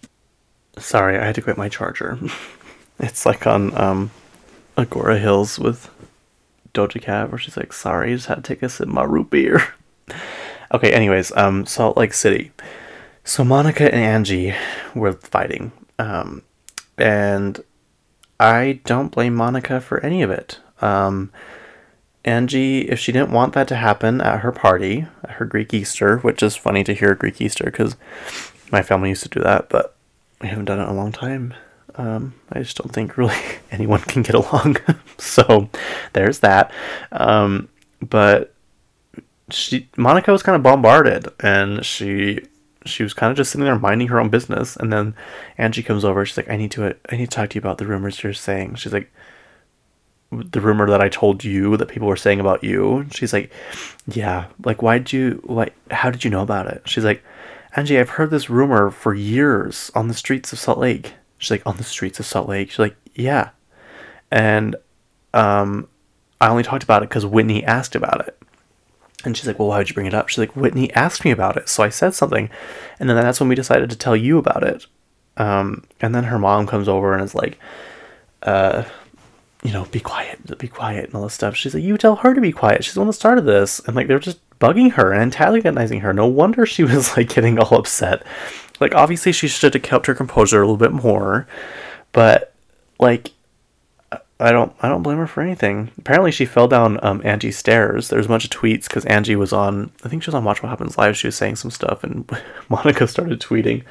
Sorry, I had to quit my charger. it's like on um, Agora Hills with Doja Cat, where she's like, "Sorry, I just had to take a sip of my root beer." okay, anyways, um, Salt Lake City. So Monica and Angie were fighting, um, and I don't blame Monica for any of it. Um, Angie, if she didn't want that to happen at her party, at her Greek Easter, which is funny to hear Greek Easter because my family used to do that, but we haven't done it in a long time. Um, I just don't think really anyone can get along. so there's that. Um, but she Monica was kind of bombarded, and she she was kind of just sitting there minding her own business. And then Angie comes over. She's like, "I need to I need to talk to you about the rumors you're saying." She's like, "The rumor that I told you that people were saying about you." She's like, "Yeah, like why did you like? How did you know about it?" She's like, "Angie, I've heard this rumor for years on the streets of Salt Lake." She's like, on the streets of Salt Lake. She's like, yeah. And um, I only talked about it because Whitney asked about it. And she's like, well, why would you bring it up? She's like, Whitney asked me about it. So I said something. And then that's when we decided to tell you about it. Um, and then her mom comes over and is like, uh, you know, be quiet, be quiet, and all this stuff. She's like, you tell her to be quiet. She's the one that started this. And like, they're just bugging her and antagonizing her. No wonder she was like getting all upset. Like obviously she should have kept her composure a little bit more, but like I don't I don't blame her for anything. Apparently she fell down um, Angie's stairs. There's a bunch of tweets because Angie was on I think she was on Watch What Happens Live. She was saying some stuff and Monica started tweeting.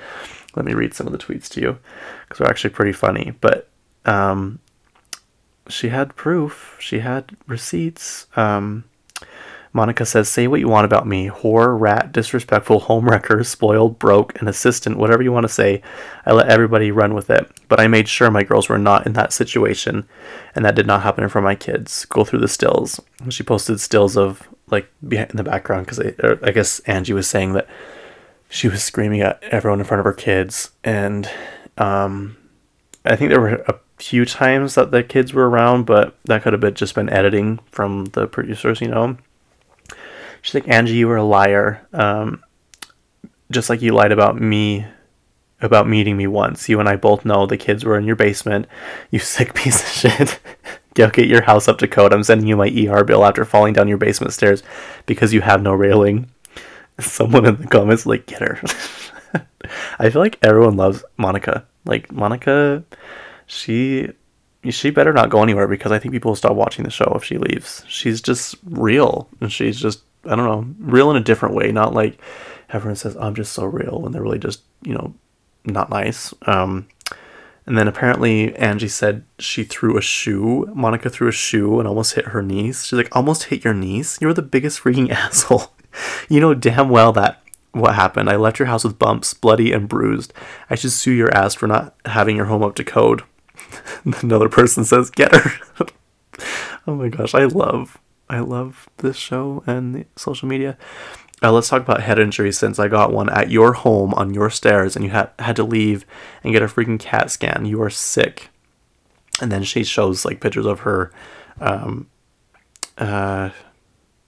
Let me read some of the tweets to you because they're actually pretty funny. But um, she had proof. She had receipts. Um, Monica says, Say what you want about me. Whore, rat, disrespectful, homewrecker, spoiled, broke, an assistant, whatever you want to say. I let everybody run with it. But I made sure my girls were not in that situation, and that did not happen in front of my kids. Go through the stills. She posted stills of, like, in the background, because I, I guess Angie was saying that she was screaming at everyone in front of her kids, and um, I think there were a few times that the kids were around, but that could have been just been editing from the producers, you know. She's like, Angie, you were a liar. Um, just like you lied about me, about meeting me once. You and I both know the kids were in your basement. You sick piece of shit. Go get your house up to code. I'm sending you my ER bill after falling down your basement stairs because you have no railing. Someone in the comments like, get her. I feel like everyone loves Monica. Like Monica, she she better not go anywhere because I think people will stop watching the show if she leaves. She's just real and she's just I don't know, real in a different way, not like everyone says I'm just so real and they're really just, you know, not nice. Um and then apparently Angie said she threw a shoe. Monica threw a shoe and almost hit her niece. She's like, almost hit your niece? You're the biggest freaking asshole. you know damn well that what happened. I left your house with bumps, bloody and bruised. I should sue your ass for not having your home up to code. Another person says, "Get her." oh my gosh, I love, I love this show and social media. Uh, let's talk about head injuries since I got one at your home on your stairs and you had had to leave and get a freaking CAT scan. You are sick. And then she shows like pictures of her um, uh,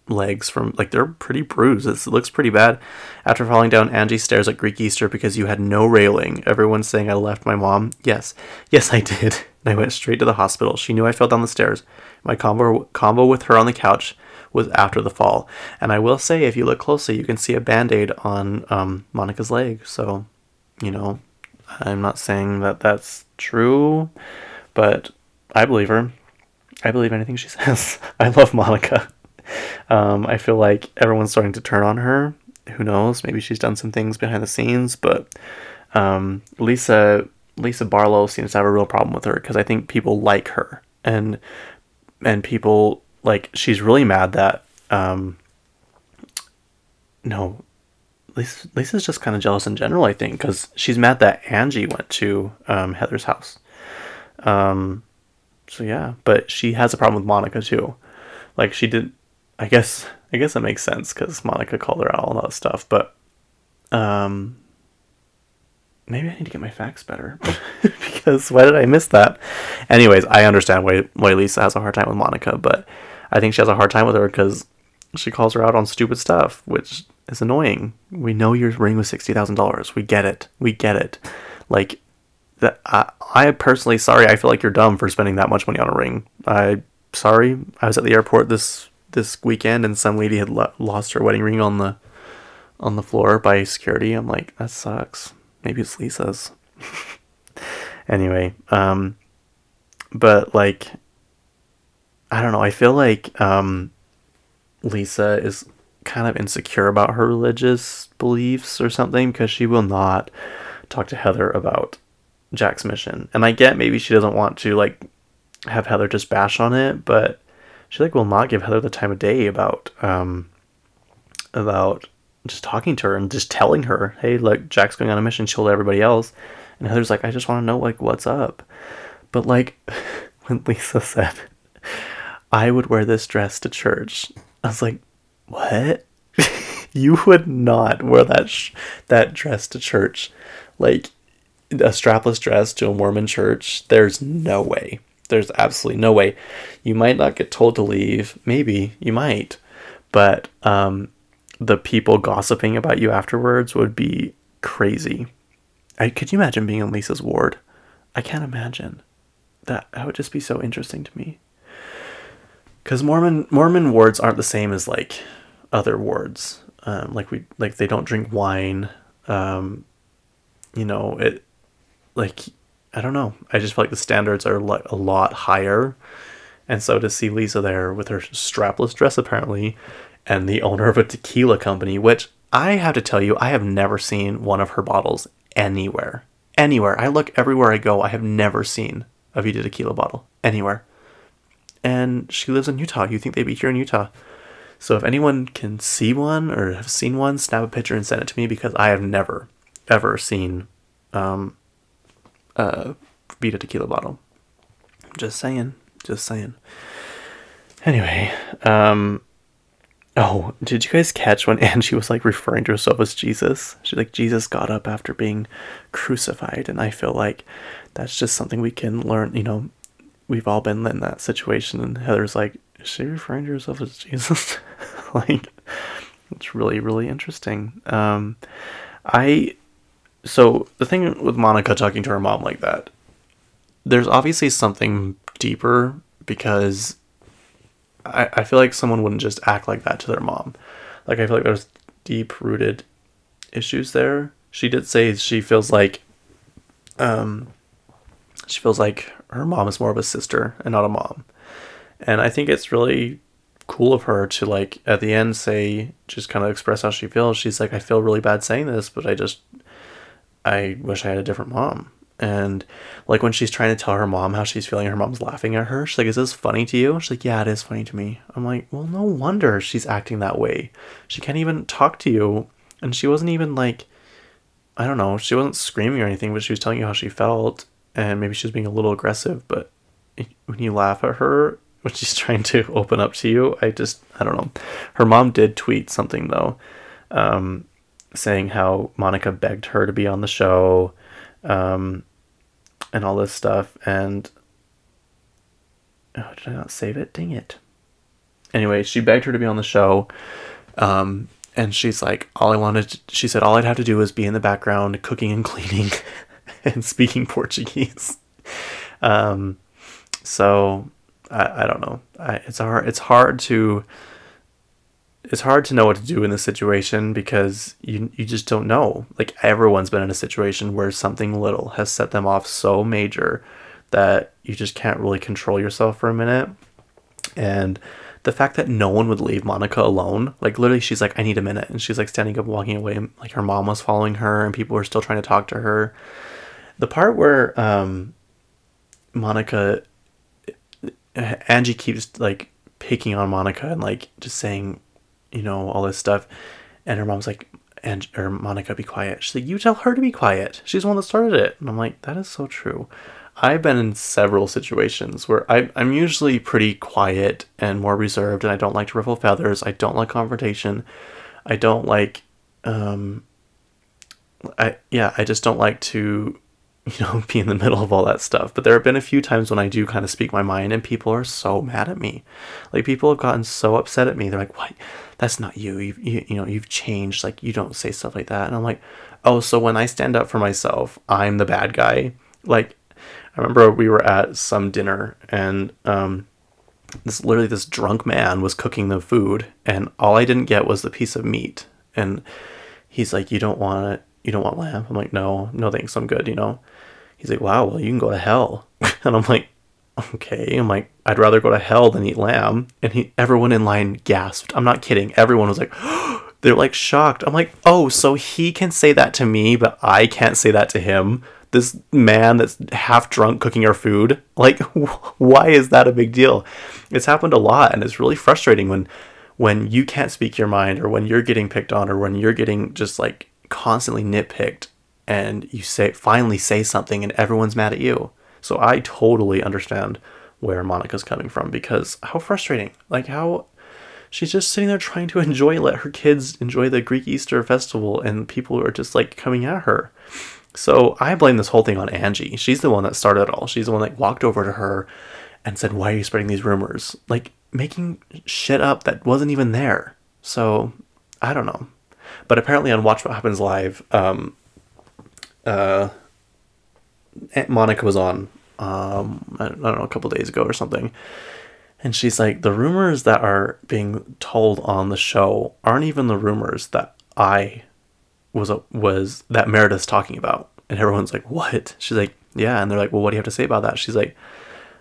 legs from like they're pretty bruised. It looks pretty bad. After falling down, Angie stairs at Greek Easter because you had no railing. Everyone's saying I left my mom. Yes, yes, I did. And I went straight to the hospital. She knew I fell down the stairs. My combo combo with her on the couch was after the fall. And I will say, if you look closely, you can see a band aid on um, Monica's leg. So, you know, I'm not saying that that's true, but I believe her. I believe anything she says. I love Monica. Um, I feel like everyone's starting to turn on her. Who knows? Maybe she's done some things behind the scenes, but um, Lisa Lisa Barlow seems to have a real problem with her because I think people like her and and people like she's really mad that um, no Lisa, Lisa's just kind of jealous in general, I think, because she's mad that Angie went to um, Heather's house. Um, so yeah, but she has a problem with Monica too. Like she did, I guess I guess it makes sense because Monica called her out on all that stuff. But um, maybe I need to get my facts better because why did I miss that? Anyways, I understand why why Lisa has a hard time with Monica, but I think she has a hard time with her because she calls her out on stupid stuff, which is annoying. We know your ring was sixty thousand dollars. We get it. We get it. Like that. I, I personally sorry. I feel like you're dumb for spending that much money on a ring. I sorry. I was at the airport this this weekend, and some lady had lo- lost her wedding ring on the on the floor by security. I'm like, that sucks. Maybe it's Lisa's. anyway, um, but like, I don't know. I feel like um, Lisa is kind of insecure about her religious beliefs or something because she will not talk to Heather about Jack's mission. And I get maybe she doesn't want to like have Heather just bash on it, but she like will not give Heather the time of day about um about just talking to her and just telling her, hey, look, Jack's going on a mission. She'll let everybody else. And Heather's like, I just want to know like what's up. But like when Lisa said, I would wear this dress to church, I was like, what? you would not wear that sh- that dress to church, like a strapless dress to a Mormon church. There's no way. There's absolutely no way. You might not get told to leave. Maybe you might, but um, the people gossiping about you afterwards would be crazy. I, could you imagine being in Lisa's ward? I can't imagine. That that would just be so interesting to me. Because Mormon Mormon wards aren't the same as like other wards. Um, like we like they don't drink wine. Um, you know it like I don't know. I just feel like the standards are like a lot higher. And so to see Lisa there with her strapless dress apparently and the owner of a tequila company, which I have to tell you, I have never seen one of her bottles anywhere. Anywhere. I look everywhere I go, I have never seen a Vida tequila bottle. Anywhere. And she lives in Utah. You think they'd be here in Utah. So if anyone can see one or have seen one, snap a picture and send it to me because I have never, ever seen um, uh, Vida tequila bottle. Just saying. Just saying. Anyway, um, Oh, did you guys catch when Angie was like referring to herself as Jesus? She's like, Jesus got up after being crucified. And I feel like that's just something we can learn. You know, we've all been in that situation. And Heather's like, is she referring to herself as Jesus? like, it's really, really interesting. Um, I, so the thing with Monica talking to her mom like that, there's obviously something deeper because I, I feel like someone wouldn't just act like that to their mom. Like I feel like there's deep rooted issues there. She did say she feels like um she feels like her mom is more of a sister and not a mom. And I think it's really cool of her to like at the end say just kind of express how she feels. She's like I feel really bad saying this, but I just I wish I had a different mom. And like when she's trying to tell her mom how she's feeling, her mom's laughing at her. She's like, Is this funny to you? She's like, Yeah, it is funny to me. I'm like, Well, no wonder she's acting that way. She can't even talk to you. And she wasn't even like, I don't know, she wasn't screaming or anything, but she was telling you how she felt. And maybe she was being a little aggressive. But when you laugh at her, when she's trying to open up to you, I just, I don't know. Her mom did tweet something though, um, saying how Monica begged her to be on the show. Um, and all this stuff. And oh, did I not save it? Dang it. Anyway, she begged her to be on the show. Um, and she's like, all I wanted, to, she said, all I'd have to do was be in the background cooking and cleaning and speaking Portuguese. Um, so I, I don't know. I, it's hard, it's hard to, it's hard to know what to do in this situation because you you just don't know. Like everyone's been in a situation where something little has set them off so major that you just can't really control yourself for a minute. And the fact that no one would leave Monica alone, like literally she's like I need a minute and she's like standing up walking away like her mom was following her and people were still trying to talk to her. The part where um Monica Angie keeps like picking on Monica and like just saying you know, all this stuff. And her mom's like, and or Monica, be quiet. She's like, you tell her to be quiet. She's the one that started it. And I'm like, that is so true. I've been in several situations where I, I'm usually pretty quiet and more reserved, and I don't like to ruffle feathers. I don't like confrontation. I don't like, um, I yeah, I just don't like to, you know, be in the middle of all that stuff. But there have been a few times when I do kind of speak my mind, and people are so mad at me. Like people have gotten so upset at me. They're like, "What? that's not you. You've, you, you know, you've changed. Like, you don't say stuff like that. And I'm like, oh, so when I stand up for myself, I'm the bad guy. Like, I remember we were at some dinner and, um, this literally this drunk man was cooking the food and all I didn't get was the piece of meat. And he's like, you don't want it. You don't want lamb. I'm like, no, no thanks. I'm good. You know, he's like, wow, well, you can go to hell. and I'm like, okay. I'm like, I'd rather go to hell than eat lamb. And he, everyone in line gasped. I'm not kidding. Everyone was like, they're like shocked. I'm like, oh, so he can say that to me, but I can't say that to him. This man that's half drunk cooking our food. Like, why is that a big deal? It's happened a lot, and it's really frustrating when, when you can't speak your mind, or when you're getting picked on, or when you're getting just like constantly nitpicked, and you say finally say something, and everyone's mad at you. So I totally understand where Monica's coming from because how frustrating. Like how she's just sitting there trying to enjoy let her kids enjoy the Greek Easter festival and people are just like coming at her. So I blame this whole thing on Angie. She's the one that started it all. She's the one that walked over to her and said, "Why are you spreading these rumors?" Like making shit up that wasn't even there. So I don't know. But apparently on Watch What Happens Live, um, uh, Monica was on, um, I don't know, a couple days ago or something. And she's like, the rumors that are being told on the show aren't even the rumors that I was was that Meredith's talking about. And everyone's like, what? She's like, yeah. And they're like, well, what do you have to say about that? She's like,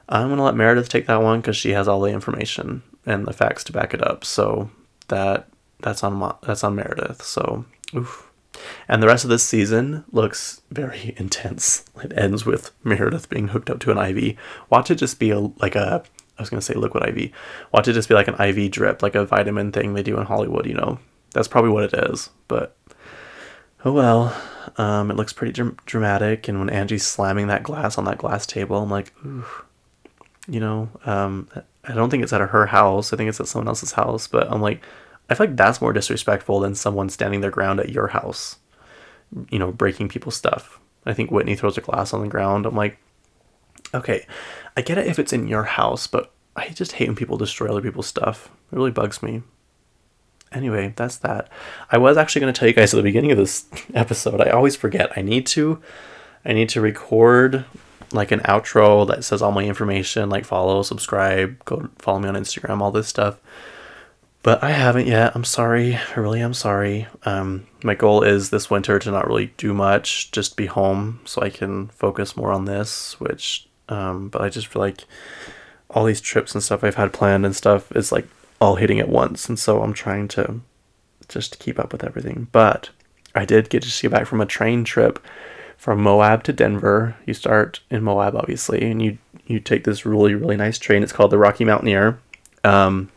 I'm gonna let Meredith take that one because she has all the information and the facts to back it up. So that that's on that's on Meredith. So oof. And the rest of this season looks very intense. It ends with Meredith being hooked up to an IV. Watch it just be a, like a, I was going to say liquid IV. Watch it just be like an IV drip, like a vitamin thing they do in Hollywood, you know. That's probably what it is. But, oh well. Um, it looks pretty dr- dramatic. And when Angie's slamming that glass on that glass table, I'm like, ooh. You know, um, I don't think it's at her house. I think it's at someone else's house. But I'm like, I feel like that's more disrespectful than someone standing their ground at your house, you know, breaking people's stuff. I think Whitney throws a glass on the ground. I'm like, okay, I get it if it's in your house, but I just hate when people destroy other people's stuff. It really bugs me. Anyway, that's that. I was actually going to tell you guys at the beginning of this episode. I always forget. I need to I need to record like an outro that says all my information, like follow, subscribe, go follow me on Instagram, all this stuff. But I haven't yet. I'm sorry. I really am sorry. Um, my goal is this winter to not really do much, just be home so I can focus more on this, which, um, but I just feel like all these trips and stuff I've had planned and stuff is like all hitting at once. And so I'm trying to just keep up with everything. But I did get to get back from a train trip from Moab to Denver. You start in Moab, obviously, and you you take this really really nice train. It's called the Rocky Mountaineer. Um,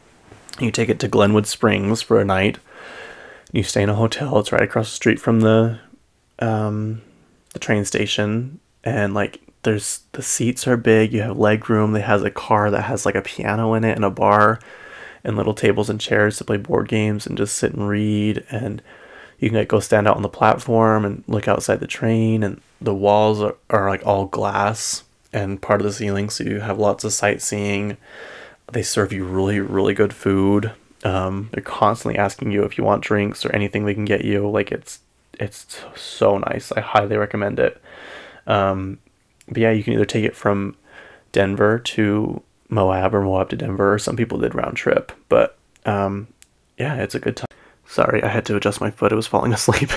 you take it to Glenwood Springs for a night. You stay in a hotel. It's right across the street from the um, the train station, and like there's the seats are big. You have leg room. It has a car that has like a piano in it and a bar, and little tables and chairs to play board games and just sit and read and you can like go stand out on the platform and look outside the train and the walls are, are like all glass and part of the ceiling so you have lots of sightseeing they serve you really really good food um, they're constantly asking you if you want drinks or anything they can get you like it's it's so nice i highly recommend it um, but yeah you can either take it from denver to moab or moab to denver some people did round trip but um, yeah it's a good time Sorry, I had to adjust my foot. It was falling asleep.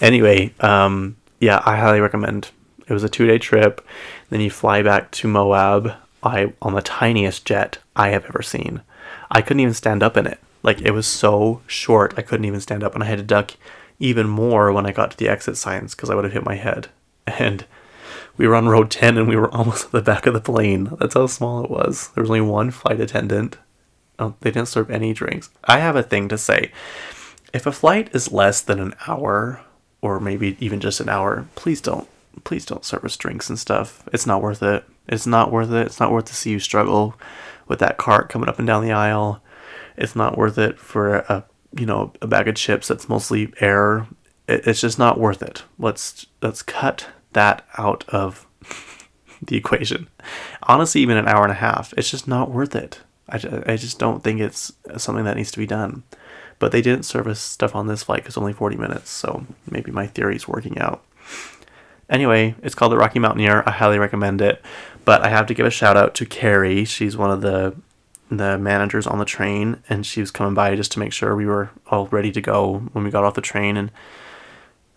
anyway, um, yeah, I highly recommend. It was a two day trip. Then you fly back to Moab. I on the tiniest jet I have ever seen. I couldn't even stand up in it. Like it was so short, I couldn't even stand up, and I had to duck even more when I got to the exit signs because I would have hit my head. And we were on row 10 and we were almost at the back of the plane. That's how small it was. There was only one flight attendant Oh, they didn't serve any drinks. I have a thing to say. If a flight is less than an hour, or maybe even just an hour, please don't please don't serve us drinks and stuff. It's not worth it. It's not worth it. It's not worth to see you struggle with that cart coming up and down the aisle. It's not worth it for a you know a bag of chips that's mostly air. It, it's just not worth it. Let's let's cut that out of the equation. Honestly, even an hour and a half, it's just not worth it. I, I just don't think it's something that needs to be done. But they didn't service stuff on this flight because only 40 minutes, so maybe my theory's working out. Anyway, it's called the Rocky Mountaineer. I highly recommend it. But I have to give a shout out to Carrie. She's one of the the managers on the train, and she was coming by just to make sure we were all ready to go when we got off the train. And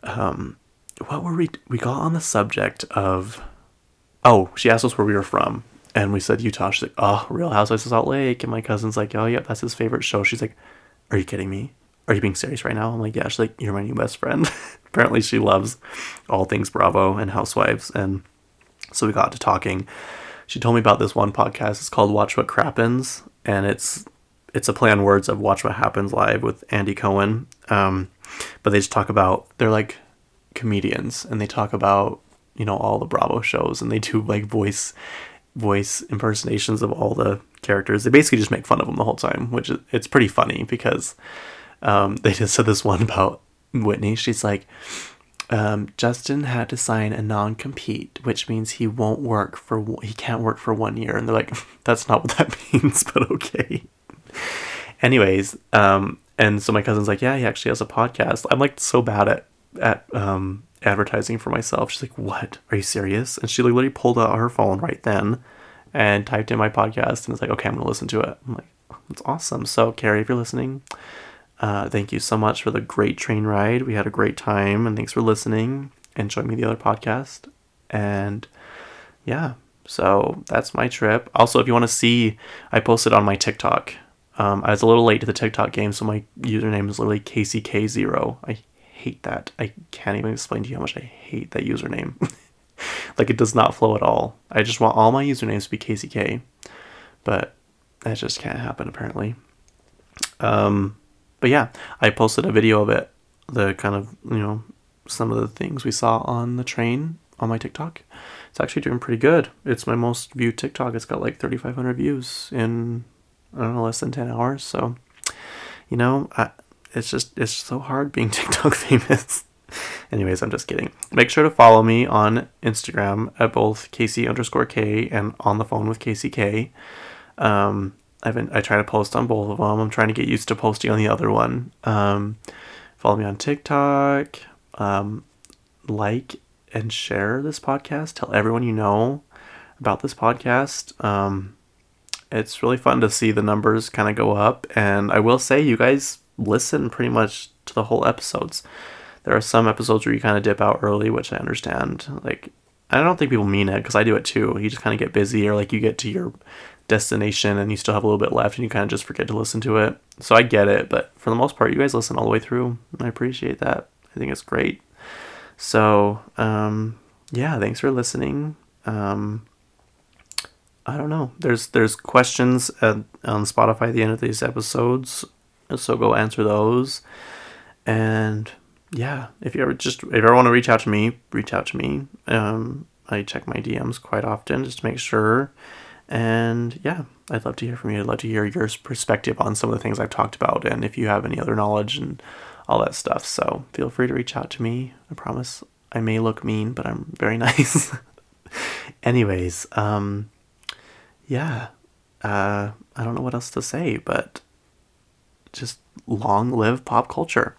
um, what were we? We got on the subject of. Oh, she asked us where we were from, and we said Utah. She's like, oh, Real Housewives of Salt Lake. And my cousin's like, oh, yep, that's his favorite show. She's like, are you kidding me? Are you being serious right now? I'm like, yeah. She's like, you're my new best friend. Apparently, she loves all things Bravo and Housewives. And so we got to talking. She told me about this one podcast. It's called Watch What Crappens, and it's it's a play on words of Watch What Happens Live with Andy Cohen. Um, but they just talk about they're like comedians, and they talk about you know all the Bravo shows, and they do like voice voice impersonations of all the characters. They basically just make fun of them the whole time, which is, it's pretty funny because um, they just said this one about Whitney. She's like, um, Justin had to sign a non-compete, which means he won't work for he can't work for one year. And they're like, that's not what that means, but okay. Anyways, um, and so my cousin's like, yeah, he actually has a podcast. I'm like so bad at at um, advertising for myself. She's like, "What? Are you serious?" And she like literally pulled out her phone right then and typed in my podcast and was like, "Okay, I'm gonna listen to it." I'm like, "That's awesome." So, Carrie, if you're listening, uh, thank you so much for the great train ride. We had a great time, and thanks for listening and showing me the other podcast. And yeah, so that's my trip. Also, if you want to see, I posted on my TikTok. Um, I was a little late to the TikTok game, so my username is literally KCK0. I hate that. I can't even explain to you how much I hate that username. like it does not flow at all. I just want all my usernames to be KCK, but that just can't happen apparently. Um, but yeah, I posted a video of it, the kind of you know some of the things we saw on the train on my TikTok. It's actually doing pretty good. It's my most viewed TikTok. It's got like 3,500 views in I don't know less than 10 hours. So you know, I, it's just it's so hard being TikTok famous. Anyways, I'm just kidding. Make sure to follow me on Instagram at both Casey underscore K and on the phone with Casey K. Um, I've been I try to post on both of them. I'm trying to get used to posting on the other one. Um, follow me on TikTok. Um, like and share this podcast. Tell everyone you know about this podcast. Um, it's really fun to see the numbers kind of go up, and I will say you guys listen pretty much to the whole episodes. There are some episodes where you kind of dip out early, which I understand. Like, I don't think people mean it because I do it too. You just kind of get busy, or like you get to your destination and you still have a little bit left and you kind of just forget to listen to it. So I get it, but for the most part, you guys listen all the way through. I appreciate that. I think it's great. So, um, yeah, thanks for listening. Um, I don't know. There's there's questions at, on Spotify at the end of these episodes, so go answer those. And yeah, if you ever just if you ever want to reach out to me, reach out to me. Um, I check my DMs quite often just to make sure. And yeah, I'd love to hear from you. I'd love to hear your perspective on some of the things I've talked about, and if you have any other knowledge and all that stuff. So feel free to reach out to me. I promise I may look mean, but I'm very nice. Anyways, um, yeah, uh, I don't know what else to say, but just long live pop culture.